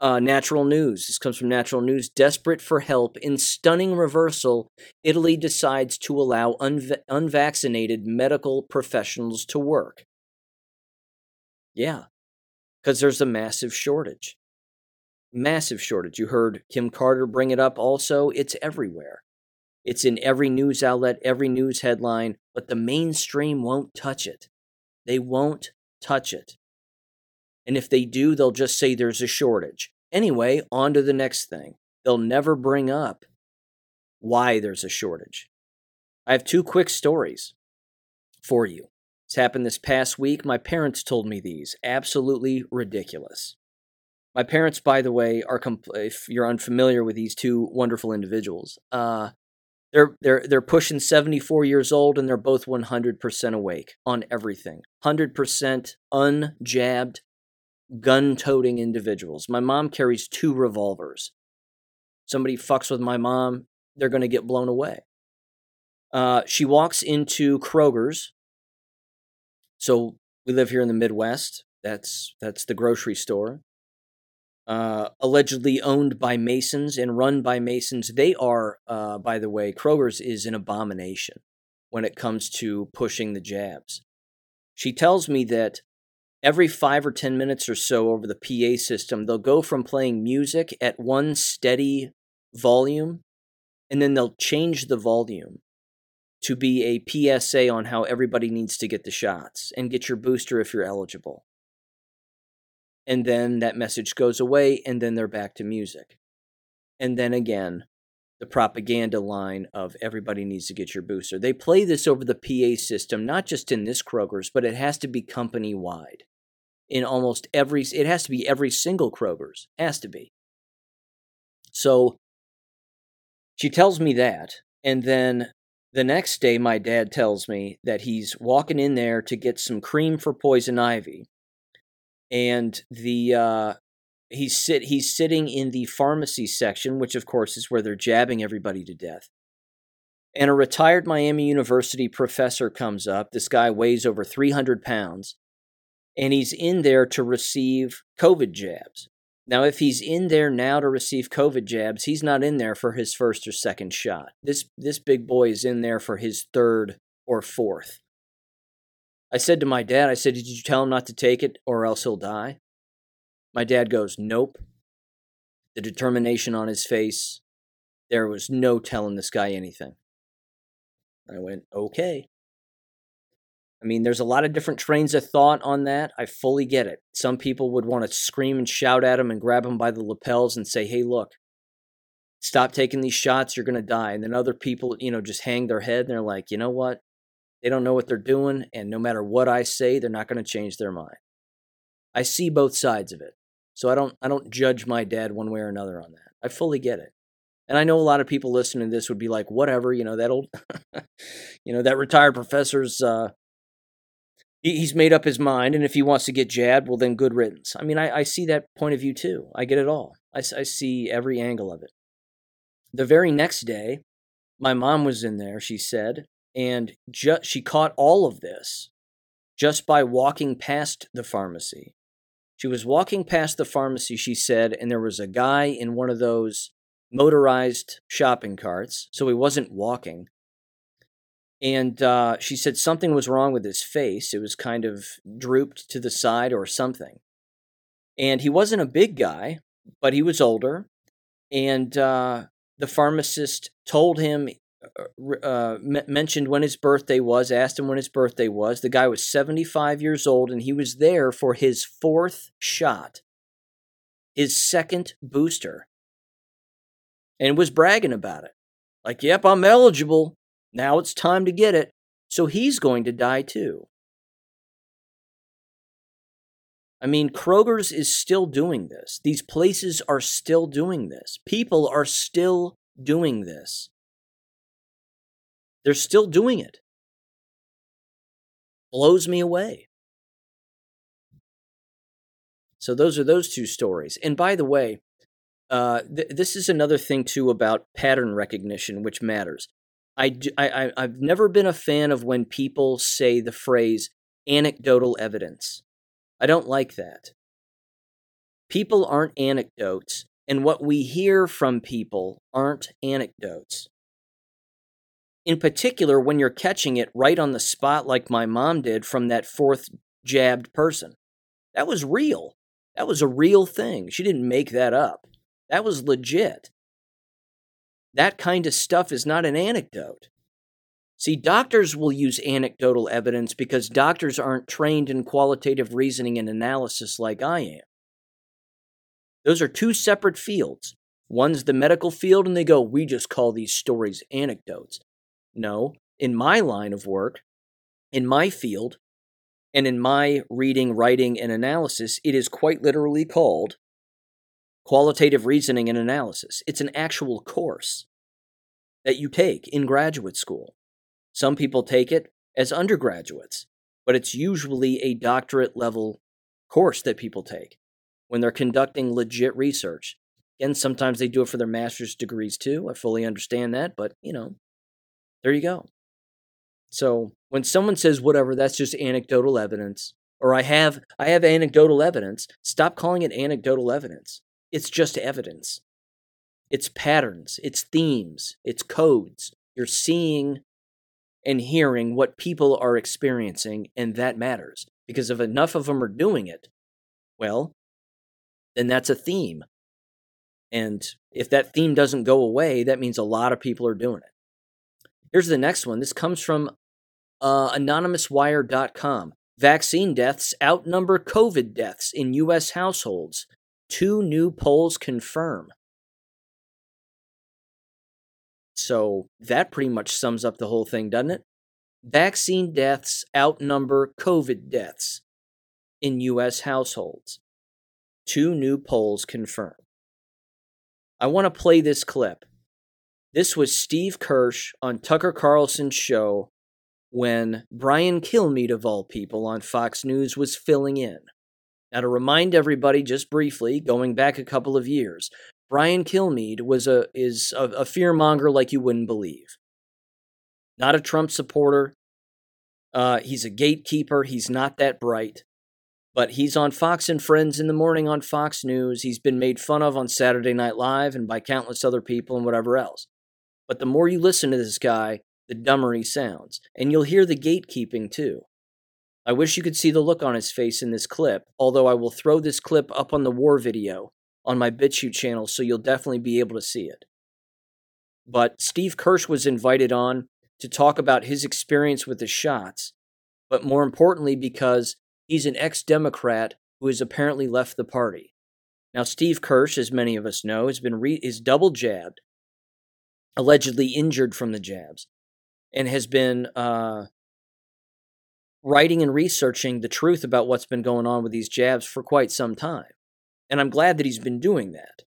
Uh, natural news. This comes from Natural News. Desperate for help in stunning reversal, Italy decides to allow unv- unvaccinated medical professionals to work. Yeah, because there's a massive shortage. Massive shortage. You heard Kim Carter bring it up also. It's everywhere. It's in every news outlet, every news headline, but the mainstream won't touch it. They won't touch it. And if they do, they'll just say there's a shortage. Anyway, on to the next thing. They'll never bring up why there's a shortage. I have two quick stories for you. It's happened this past week. My parents told me these. Absolutely ridiculous. My parents, by the way, are compl- if you're unfamiliar with these two wonderful individuals, uh, they're they're they're pushing 74 years old and they're both 100% awake on everything. 100% unjabbed gun-toting individuals. My mom carries two revolvers. Somebody fucks with my mom, they're going to get blown away. Uh, she walks into Kroger's. So we live here in the Midwest. That's that's the grocery store uh, allegedly owned by Masons and run by Masons. They are, uh, by the way, Kroger's is an abomination when it comes to pushing the jabs. She tells me that every five or 10 minutes or so over the PA system, they'll go from playing music at one steady volume and then they'll change the volume to be a PSA on how everybody needs to get the shots and get your booster if you're eligible and then that message goes away and then they're back to music and then again the propaganda line of everybody needs to get your booster. They play this over the PA system, not just in this Kroger's, but it has to be company wide. In almost every, it has to be every single Kroger's, has to be. So she tells me that. And then the next day, my dad tells me that he's walking in there to get some cream for poison ivy. And the uh, he's sit he's sitting in the pharmacy section, which of course is where they're jabbing everybody to death. And a retired Miami University professor comes up. This guy weighs over 300 pounds, and he's in there to receive COVID jabs. Now, if he's in there now to receive COVID jabs, he's not in there for his first or second shot. This this big boy is in there for his third or fourth. I said to my dad, I said, "Did you tell him not to take it, or else he'll die?" My dad goes, Nope. The determination on his face, there was no telling this guy anything. I went, Okay. I mean, there's a lot of different trains of thought on that. I fully get it. Some people would want to scream and shout at him and grab him by the lapels and say, Hey, look, stop taking these shots, you're going to die. And then other people, you know, just hang their head and they're like, you know what? They don't know what they're doing. And no matter what I say, they're not going to change their mind. I see both sides of it. So I don't I don't judge my dad one way or another on that. I fully get it. And I know a lot of people listening to this would be like, whatever, you know, that old [LAUGHS] you know, that retired professor's uh he, he's made up his mind and if he wants to get jabbed, well then good riddance. I mean, I, I see that point of view too. I get it all. I, I see every angle of it. The very next day, my mom was in there, she said, and ju- she caught all of this just by walking past the pharmacy. She was walking past the pharmacy, she said, and there was a guy in one of those motorized shopping carts, so he wasn't walking. And uh, she said something was wrong with his face. It was kind of drooped to the side or something. And he wasn't a big guy, but he was older. And uh, the pharmacist told him uh, uh mentioned when his birthday was, asked him when his birthday was. The guy was 75 years old and he was there for his fourth shot, his second booster, and was bragging about it. Like, yep, I'm eligible. Now it's time to get it. So he's going to die too. I mean, Kroger's is still doing this. These places are still doing this. People are still doing this. They're still doing it. Blows me away. So those are those two stories. And by the way, uh, th- this is another thing too about pattern recognition, which matters. I, I I've never been a fan of when people say the phrase anecdotal evidence. I don't like that. People aren't anecdotes, and what we hear from people aren't anecdotes in particular when you're catching it right on the spot like my mom did from that fourth jabbed person. That was real. That was a real thing. She didn't make that up. That was legit. That kind of stuff is not an anecdote. See, doctors will use anecdotal evidence because doctors aren't trained in qualitative reasoning and analysis like I am. Those are two separate fields. One's the medical field, and they go, we just call these stories anecdotes. No, in my line of work, in my field, and in my reading, writing, and analysis, it is quite literally called qualitative reasoning and analysis. It's an actual course that you take in graduate school. Some people take it as undergraduates, but it's usually a doctorate level course that people take when they're conducting legit research. And sometimes they do it for their master's degrees too. I fully understand that, but you know, there you go. So when someone says whatever, that's just anecdotal evidence, or I have I have anecdotal evidence, stop calling it anecdotal evidence. It's just evidence. It's patterns, it's themes, it's codes. You're seeing and hearing what people are experiencing, and that matters. Because if enough of them are doing it, well, then that's a theme. And if that theme doesn't go away, that means a lot of people are doing it. Here's the next one. This comes from uh, anonymouswire.com. Vaccine deaths outnumber COVID deaths in U.S. households. Two new polls confirm. So that pretty much sums up the whole thing, doesn't it? Vaccine deaths outnumber COVID deaths in U.S. households. Two new polls confirm. I want to play this clip. This was Steve Kirsch on Tucker Carlson's show when Brian Kilmeade, of all people, on Fox News was filling in. Now, to remind everybody, just briefly, going back a couple of years, Brian Kilmeade was a is a, a fearmonger like you wouldn't believe. Not a Trump supporter. Uh, he's a gatekeeper. He's not that bright. But he's on Fox and Friends in the morning on Fox News. He's been made fun of on Saturday Night Live and by countless other people and whatever else. But the more you listen to this guy, the dumber he sounds. And you'll hear the gatekeeping too. I wish you could see the look on his face in this clip, although I will throw this clip up on the war video on my BitChute channel so you'll definitely be able to see it. But Steve Kirsch was invited on to talk about his experience with the shots, but more importantly, because he's an ex Democrat who has apparently left the party. Now, Steve Kirsch, as many of us know, has been re- is double jabbed, allegedly injured from the jabs, and has been uh, writing and researching the truth about what's been going on with these jabs for quite some time. And I'm glad that he's been doing that.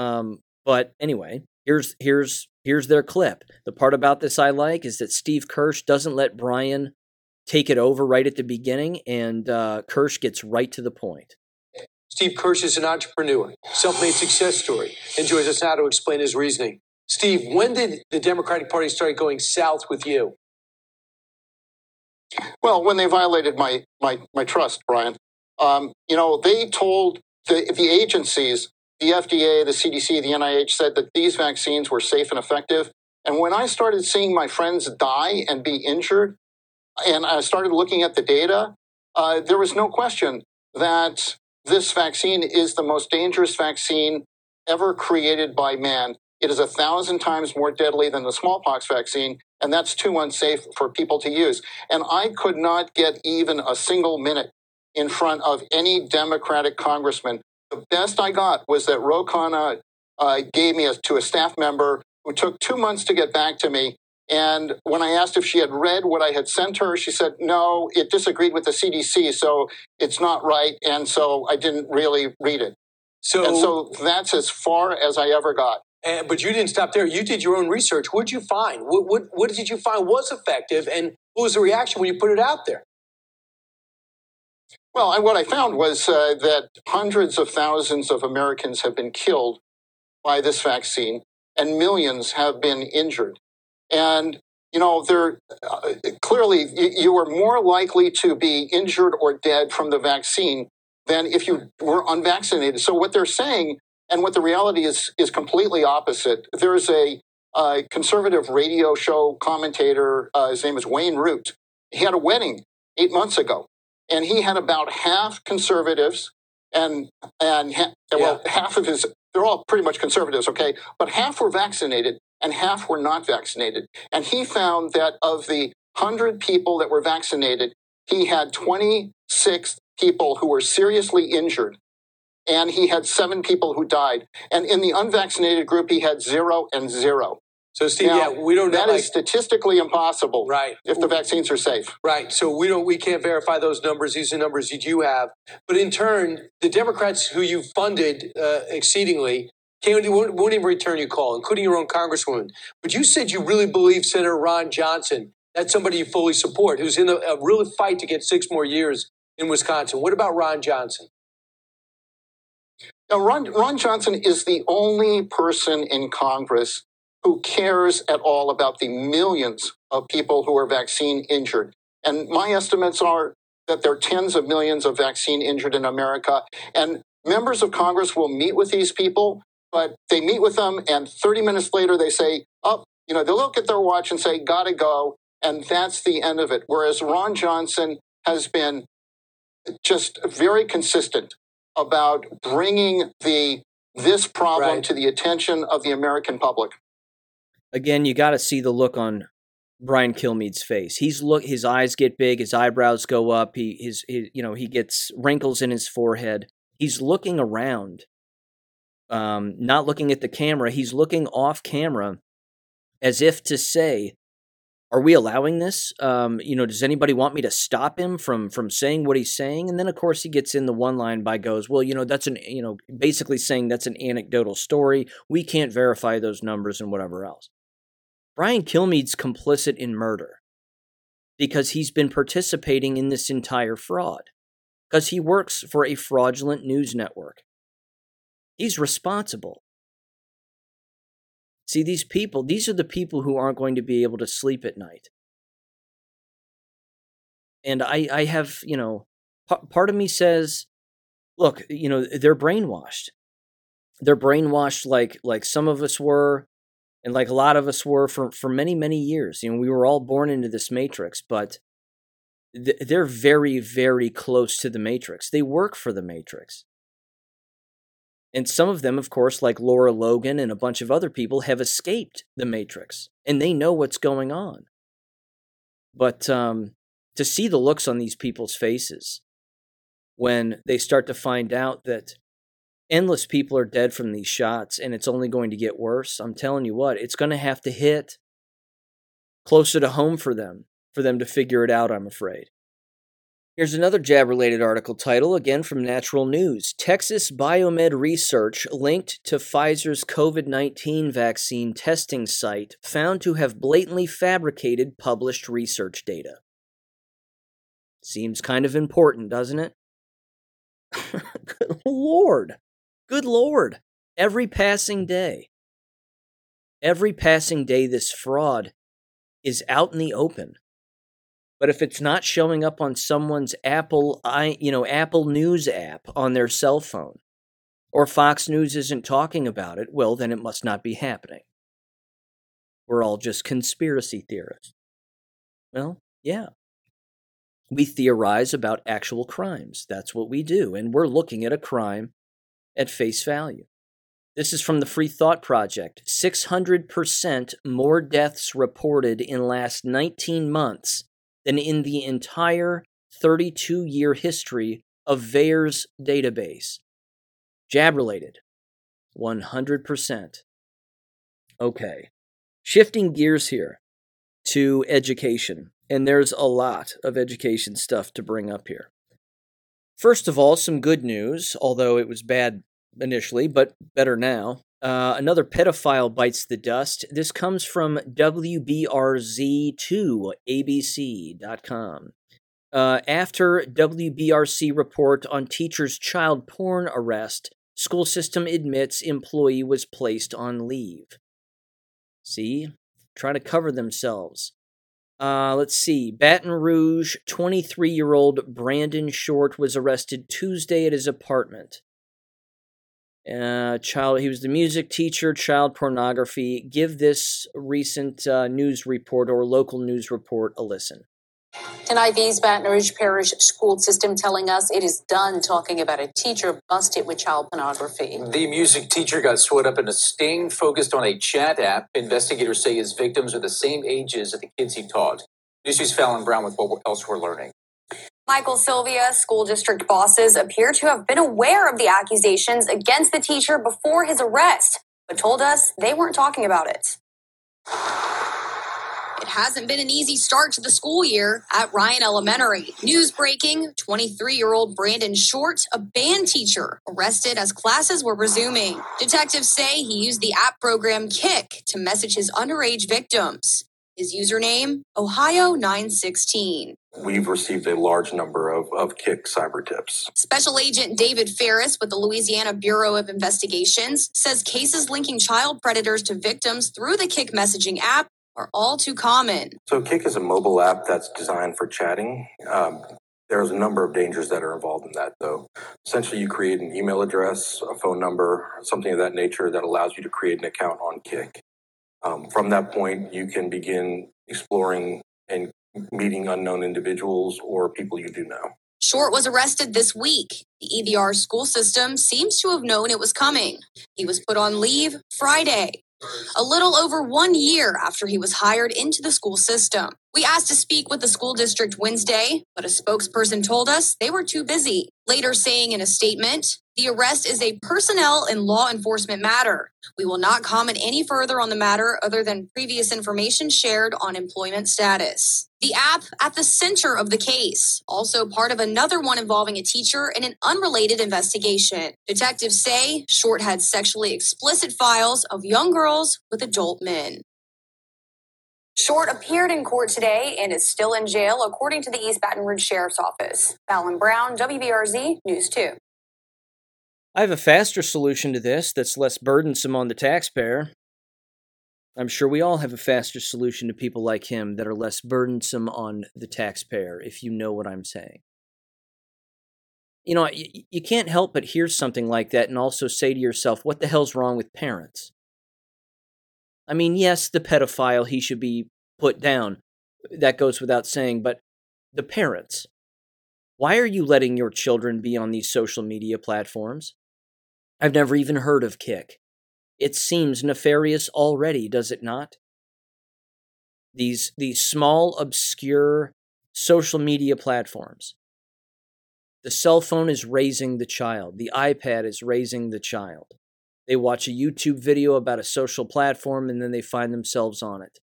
Um, but anyway, here's here's here's their clip. The part about this I like is that Steve Kirsch doesn't let Brian take it over right at the beginning, and uh, Kirsch gets right to the point. Steve Kirsch is an entrepreneur, self-made success story, and joins us now to explain his reasoning. Steve, when did the Democratic Party start going south with you? Well, when they violated my my my trust, Brian. Um, you know, they told the the agencies, the FDA, the CDC, the NIH said that these vaccines were safe and effective. And when I started seeing my friends die and be injured, and I started looking at the data, uh, there was no question that this vaccine is the most dangerous vaccine ever created by man. It is a thousand times more deadly than the smallpox vaccine, and that's too unsafe for people to use. And I could not get even a single minute in front of any Democratic congressman. The best I got was that Ro Khanna uh, gave me a, to a staff member who took two months to get back to me. And when I asked if she had read what I had sent her, she said, no, it disagreed with the CDC, so it's not right. And so I didn't really read it. So, and so that's as far as I ever got. And, but you didn't stop there. You did your own research. What did you find? What, what, what did you find was effective? And what was the reaction when you put it out there? Well, I, what I found was uh, that hundreds of thousands of Americans have been killed by this vaccine, and millions have been injured. And you know, there uh, clearly you, are more likely to be injured or dead from the vaccine than if you were unvaccinated. So what they're saying and what the reality is is completely opposite. There's a, a conservative radio show commentator. Uh, his name is Wayne Root. He had a wedding eight months ago, and he had about half conservatives and and ha- yeah. well half of his. They're all pretty much conservatives, okay, but half were vaccinated and half were not vaccinated. And he found that of the hundred people that were vaccinated, he had 26 people who were seriously injured and he had seven people who died. And in the unvaccinated group, he had zero and zero. So, Steve, now, yeah, we don't know. That like, statistically impossible, right? If the vaccines are safe, right? So we don't, we can't verify those numbers. These are numbers you have. But in turn, the Democrats who you funded uh, exceedingly won't, won't even return your call, including your own congresswoman. But you said you really believe Senator Ron Johnson. That's somebody you fully support, who's in a, a real fight to get six more years in Wisconsin. What about Ron Johnson? Now, Ron, Ron Johnson is the only person in Congress who cares at all about the millions of people who are vaccine injured. And my estimates are that there are tens of millions of vaccine injured in America. And members of Congress will meet with these people, but they meet with them, and 30 minutes later they say, oh, you know, they look at their watch and say, gotta go. And that's the end of it. Whereas Ron Johnson has been just very consistent about bringing the this problem right. to the attention of the American public. Again, you got to see the look on Brian Kilmeade's face. He's look his eyes get big, his eyebrows go up, he his, his you know, he gets wrinkles in his forehead. He's looking around. Um, not looking at the camera, he's looking off camera as if to say, are we allowing this? Um, you know, does anybody want me to stop him from from saying what he's saying? And then, of course, he gets in the one line by goes, well, you know, that's an you know, basically saying that's an anecdotal story. We can't verify those numbers and whatever else. Brian Kilmeade's complicit in murder because he's been participating in this entire fraud because he works for a fraudulent news network. He's responsible. See, these people, these are the people who aren't going to be able to sleep at night. And I, I have, you know, p- part of me says, look, you know, they're brainwashed. They're brainwashed like like some of us were, and like a lot of us were for for many many years. You know, we were all born into this matrix, but th- they're very very close to the matrix. They work for the matrix. And some of them, of course, like Lara Logan and a bunch of other people, have escaped the Matrix and they know what's going on. But um, to see the looks on these people's faces when they start to find out that endless people are dead from these shots and it's only going to get worse, I'm telling you what, it's going to have to hit closer to home for them, for them to figure it out, I'm afraid. Here's another jab related article title, again from Natural News. Texas Biomed Research linked to Pfizer's COVID 19 vaccine testing site found to have blatantly fabricated published research data. Seems kind of important, doesn't it? [LAUGHS] Good Lord. Good Lord. Every passing day. Every passing day, this fraud is out in the open but if it's not showing up on someone's Apple, i you know, Apple News app on their cell phone, or Fox News isn't talking about it, well, then it must not be happening. We're all just conspiracy theorists. Well, yeah. We theorize about actual crimes. That's what we do. And we're looking at a crime at face value. This is from the Free Thought Project. 600% more deaths reported in last 19 months than in the entire 32 year history of VAERS database. Jab related, 100%. Okay, shifting gears here to education, and there's a lot of education stuff to bring up here. First of all, some good news, although it was bad initially, but better now. Uh, another pedophile bites the dust. This comes from WBRZ2ABC.com. Uh, after WBRZ report on teacher's child porn arrest, school system admits employee was placed on leave. See? Trying to cover themselves. Uh, let's see. Baton Rouge, 23 year old Brandon Short was arrested Tuesday at his apartment. Uh, child, he was the music teacher, child pornography. Give this recent uh, news report or local news report a listen. NIV's Baton Rouge Parish school system telling us it is done talking about a teacher busted with child pornography. The music teacher got swept up in a sting focused on a chat app. Investigators say his victims are the same ages as the kids he taught. News Fallon Brown with what else we're learning. Michael Sylvia, school district bosses appear to have been aware of the accusations against the teacher before his arrest, but told us they weren't talking about it. It hasn't been an easy start to the school year at Ryan Elementary. News breaking 23 year old Brandon Short, a band teacher, arrested as classes were resuming. Detectives say he used the app program Kik to message his underage victims. His username, Ohio916. We've received a large number of, of Kik cyber tips. Special Agent David Ferris with the Louisiana Bureau of Investigations says cases linking child predators to victims through the Kik messaging app are all too common. So, Kik is a mobile app that's designed for chatting. Um, there's a number of dangers that are involved in that, though. Essentially, you create an email address, a phone number, something of that nature that allows you to create an account on Kik. Um, from that point, you can begin exploring and meeting unknown individuals or people you do know. Short was arrested this week. The EBR school system seems to have known it was coming. He was put on leave Friday, a little over one year after he was hired into the school system. We asked to speak with the school district Wednesday, but a spokesperson told us they were too busy. Later saying in a statement, The arrest is a personnel and law enforcement matter. We will not comment any further on the matter other than previous information shared on employment status. The app at the center of the case, also part of another one involving a teacher in an unrelated investigation. Detectives say Short had sexually explicit files of young girls with adult men. Short appeared in court today and is still in jail, according to the East Baton Rouge Sheriff's Office. Fallon Brown, WBRZ News 2. I have a faster solution to this that's less burdensome on the taxpayer. I'm sure we all have a faster solution to people like him that are less burdensome on the taxpayer, if you know what I'm saying. You know, you, can't help but hear something like that and also say to yourself, what the hell's wrong with parents? I mean, yes, the pedophile, he should be put down. That goes without saying, but the parents. Why are you letting your children be on these social media platforms? I've never even heard of Kik. It seems nefarious already, does it not? These these small obscure social media platforms. The cell phone is raising the child. The iPad is raising the child. They watch a YouTube video about a social platform and then they find themselves on it.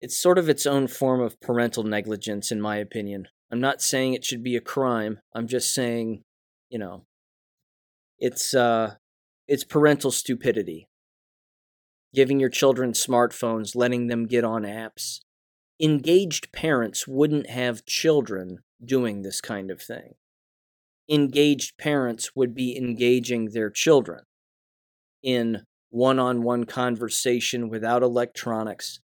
It's sort of its own form of parental negligence, in my opinion. I'm not saying it should be a crime. I'm just saying, you know, it's uh, it's parental stupidity. Giving your children smartphones, letting them get on apps. Engaged parents wouldn't have children doing this kind of thing. Engaged parents would be engaging their children in one on one conversation without electronics,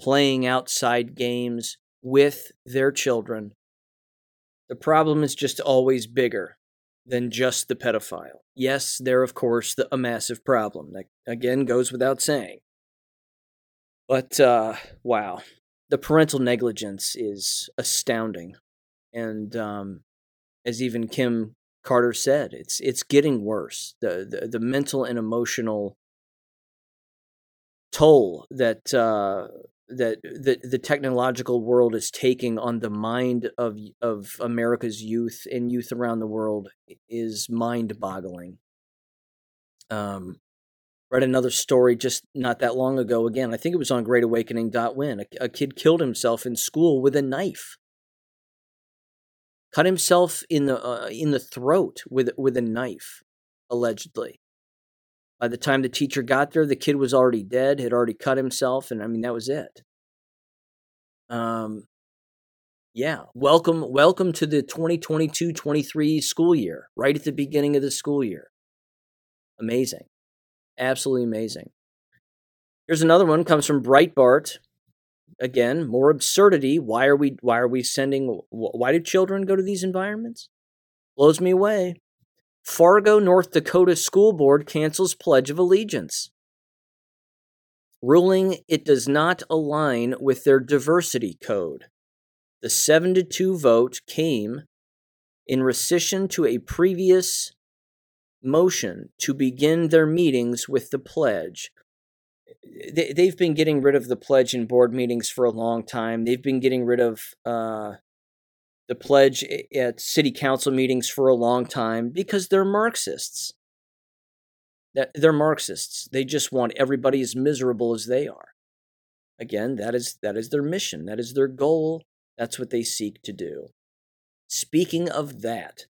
playing outside games with their children. The problem is just always bigger than just the pedophile. Yes, they're, of course, the, a massive problem. That, again, goes without saying. But, uh, wow. The parental negligence is astounding. And um, as even Kim Carter said, it's it's getting worse. The the, the mental and emotional toll that uh, that the the technological world is taking on the mind of of America's youth and youth around the world is mind-boggling. Um, read another story just not that long ago. Again, I think it was on Great Awakening. GreatAwakening.win. A, a kid killed himself in school with a knife. Cut himself in the uh, in the throat with with a knife, allegedly. By the time the teacher got there, the kid was already dead, had already cut himself, and I mean that was it. Um yeah, welcome welcome to the 2022-23 school year, right at the beginning of the school year. Amazing. Absolutely amazing. Here's another one comes from Breitbart. Again, more absurdity. Why are we why are we sending why do children go to these environments? Blows me away. Fargo, North Dakota School Board cancels Pledge of Allegiance, ruling it does not align with their diversity code. The 7 to 2 vote came in rescission to a previous motion to begin their meetings with the pledge. They've been getting rid of the pledge in board meetings for a long time. They've been getting rid of uh, the pledge at city council meetings for a long time because they're Marxists. They're Marxists. They just want everybody as miserable as they are. Again, that is that is their mission. That is their goal. That's what they seek to do. Speaking of that,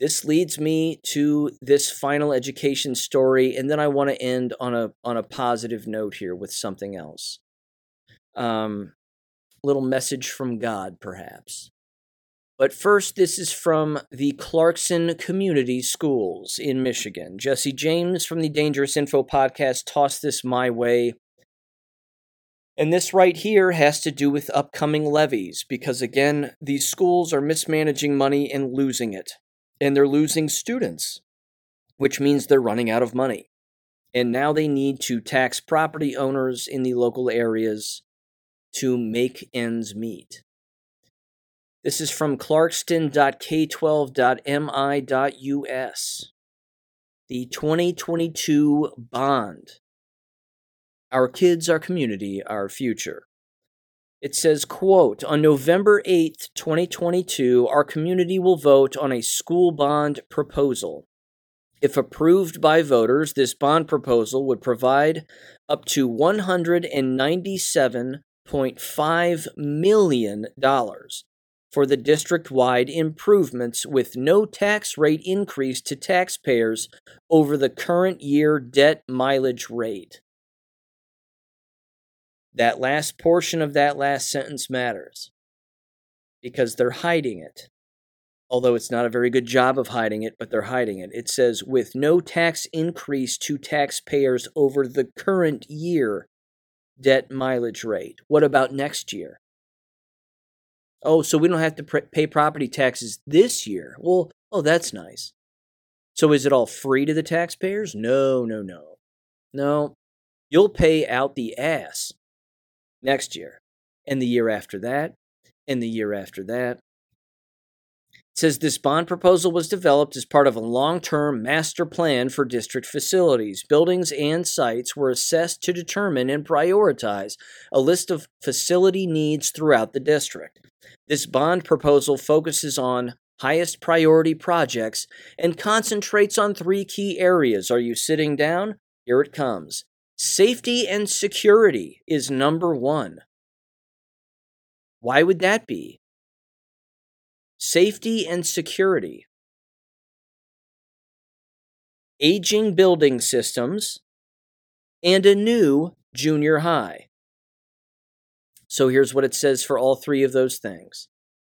this leads me to this final education story, and then I want to end on a on a positive note here with something else. Um, little message from God, perhaps. But first, this is from the Clarkston Community Schools in Michigan. Jesse James from the Dangerous Info podcast tossed this my way. And this right here has to do with upcoming levies, because again, these schools are mismanaging money and losing it. And they're losing students, which means they're running out of money. And now they need to tax property owners in the local areas to make ends meet. This is from clarkston.k12.mi.us. The 2022 bond. Our kids, our community, our future. It says, quote, on November 8th, 2022, our community will vote on a school bond proposal. If approved by voters, this bond proposal would provide up to $197.5 million for the district wide improvements with no tax rate increase to taxpayers over the current year debt mileage rate. That last portion of that last sentence matters because they're hiding it. Although it's not a very good job of hiding it, but they're hiding it. It says, with no tax increase to taxpayers over the current year debt mileage rate. What about next year? Oh, so we don't have to pr- pay property taxes this year. Well, oh, that's nice. So is it all free to the taxpayers? No, no, no. No. You'll pay out the ass next year, and the year after that, and the year after that. It says this bond proposal was developed as part of a long term master plan for district facilities. Buildings and sites were assessed to determine and prioritize a list of facility needs throughout the district. This bond proposal focuses on highest priority projects and concentrates on three key areas. Are you sitting down? Here it comes Safety and security is number one. Why would that be? Safety and security. Aging building systems and a new junior high. So here's what it says for all three of those things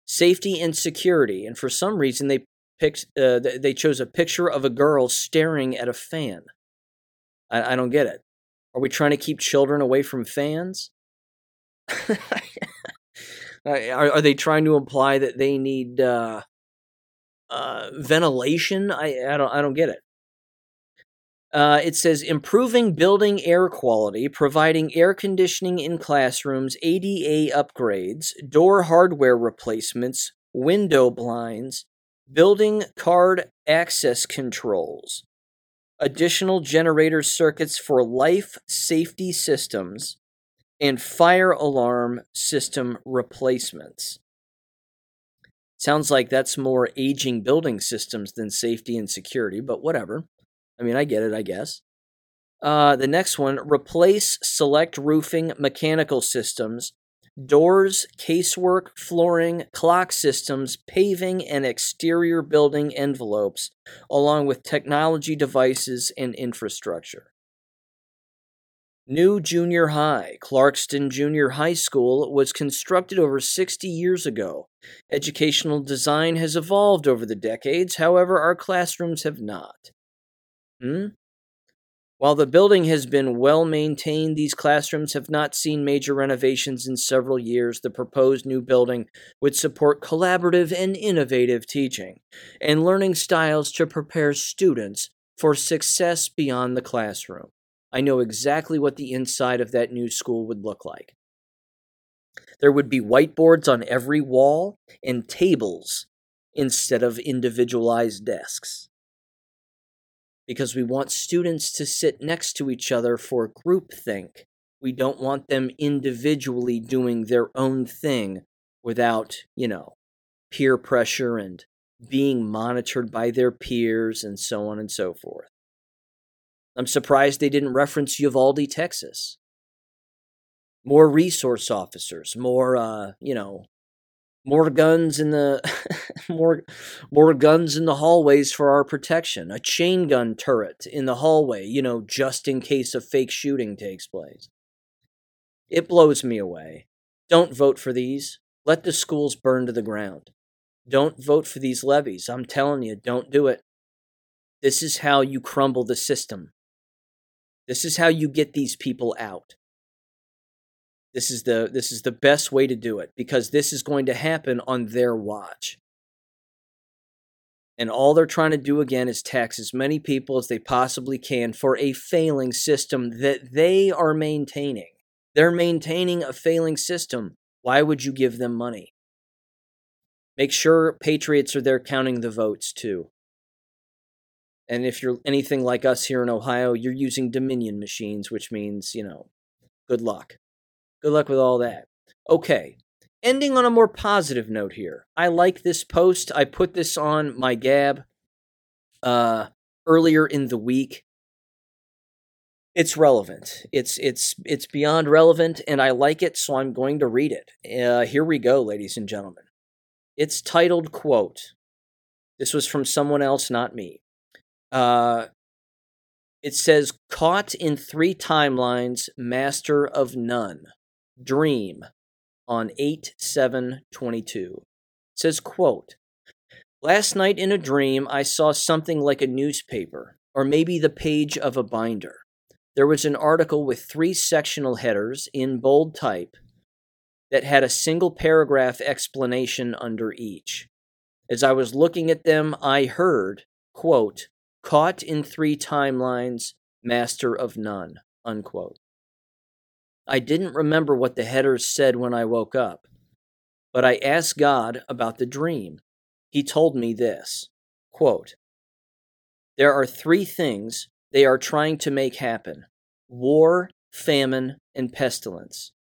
safety and security. And for some reason, they picked, uh, they chose a picture of a girl staring at a fan. I, I don't get it. Are we trying to keep children away from fans? [LAUGHS] are, are, they trying to imply that they need uh, uh, ventilation? I, I don't I don't get it. Uh, it says improving building air quality, providing air conditioning in classrooms, ADA upgrades, door hardware replacements, window blinds, building card access controls, additional generator circuits for life safety systems, and fire alarm system replacements. Sounds like that's more aging building systems than safety and security, but whatever. I mean, I get it, I guess. Uh, the next one replace select roofing mechanical systems doors, casework, flooring, clock systems, paving, and exterior building envelopes, along with technology devices and infrastructure. New Junior High, Clarkston Junior High School, was constructed over 60 years ago. Educational design has evolved over the decades, however, our classrooms have not. Hmm? While the building has been well maintained, these classrooms have not seen major renovations in several years. The proposed new building would support collaborative and innovative teaching and learning styles to prepare students for success beyond the classroom. I know exactly what the inside of that new school would look like. There would be whiteboards on every wall and tables instead of individualized desks because we want students to sit next to each other for groupthink. We don't want them individually doing their own thing without, you know, peer pressure and being monitored by their peers and so on and so forth. I'm surprised they didn't reference Uvalde, Texas. More resource officers, more, uh, you know, more guns in the [LAUGHS] more more guns in the hallways for our protection a chain gun turret in the hallway you know just in case a fake shooting takes place. It blows me away. Don't vote for these. Let the schools burn to the ground. Don't vote for these levies. I'm telling you don't do it. This is how you crumble the system. This is how you get these people out this is the this is the best way to do it because this is going to happen on their watch. And all they're trying to do again is tax as many people as they possibly can for a failing system that they are maintaining. They're maintaining a failing system. Why would you give them money? Make sure patriots are there counting the votes too. And if you're anything like us here in Ohio, you're using Dominion machines, which means, you know, good luck. Good luck with all that. Okay, ending on a more positive note here. I like this post. I put this on my Gab uh, earlier in the week. It's relevant. It's it's it's beyond relevant, and I like it, so I'm going to read it. Uh, here we go, ladies and gentlemen. It's titled "Quote." This was from someone else, not me. Uh, it says, "Caught in three timelines, master of none." Dream on 8 7 22. It says, quote, Last night in a dream, I saw something like a newspaper, or maybe the page of a binder. There was an article with three sectional headers in bold type that had a single paragraph explanation under each. As I was looking at them, I heard, quote, caught in three timelines, master of none, unquote. I didn't remember what the headers said when I woke up, but I asked God about the dream he told me this quote, There are three things they are trying to make happen war, famine, and pestilence.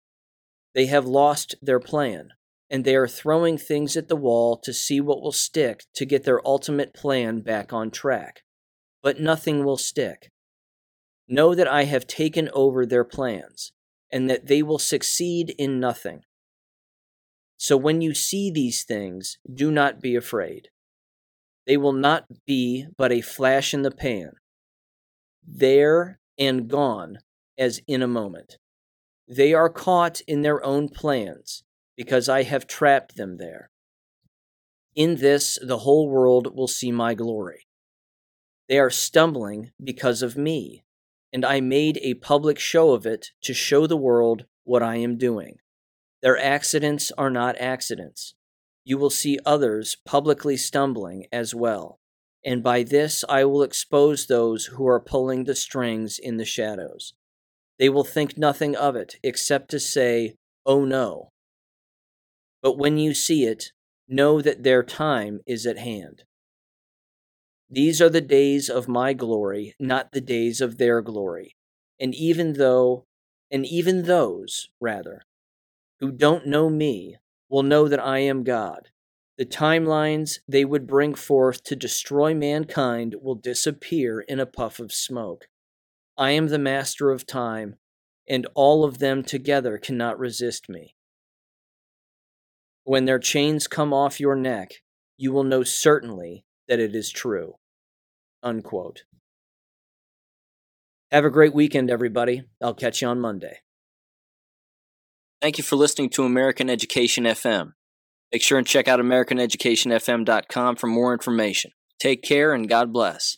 They have lost their plan, and they are throwing things at the wall to see what will stick to get their ultimate plan back on track. But nothing will stick. Know that I have taken over their plans, and that they will succeed in nothing. So when you see these things, do not be afraid. They will not be but a flash in the pan, there and gone as in a moment. They are caught in their own plans, because I have trapped them there. In this, the whole world will see my glory. They are stumbling because of me, and I made a public show of it to show the world what I am doing. Their accidents are not accidents. You will see others publicly stumbling as well, and by this I will expose those who are pulling the strings in the shadows. They will think nothing of it except to say, Oh no. But when you see it, know that their time is at hand. These are the days of my glory, not the days of their glory. And even though, and even those, rather, who don't know me will know that I am God. The timelines they would bring forth to destroy mankind will disappear in a puff of smoke. I am the master of time, and all of them together cannot resist me. When their chains come off your neck, you will know certainly that it is true. Unquote. Have a great weekend, everybody. I'll catch you on Monday. Thank you for listening to American Education FM. Make sure and check out AmericanEducationFM.com for more information. Take care and God bless.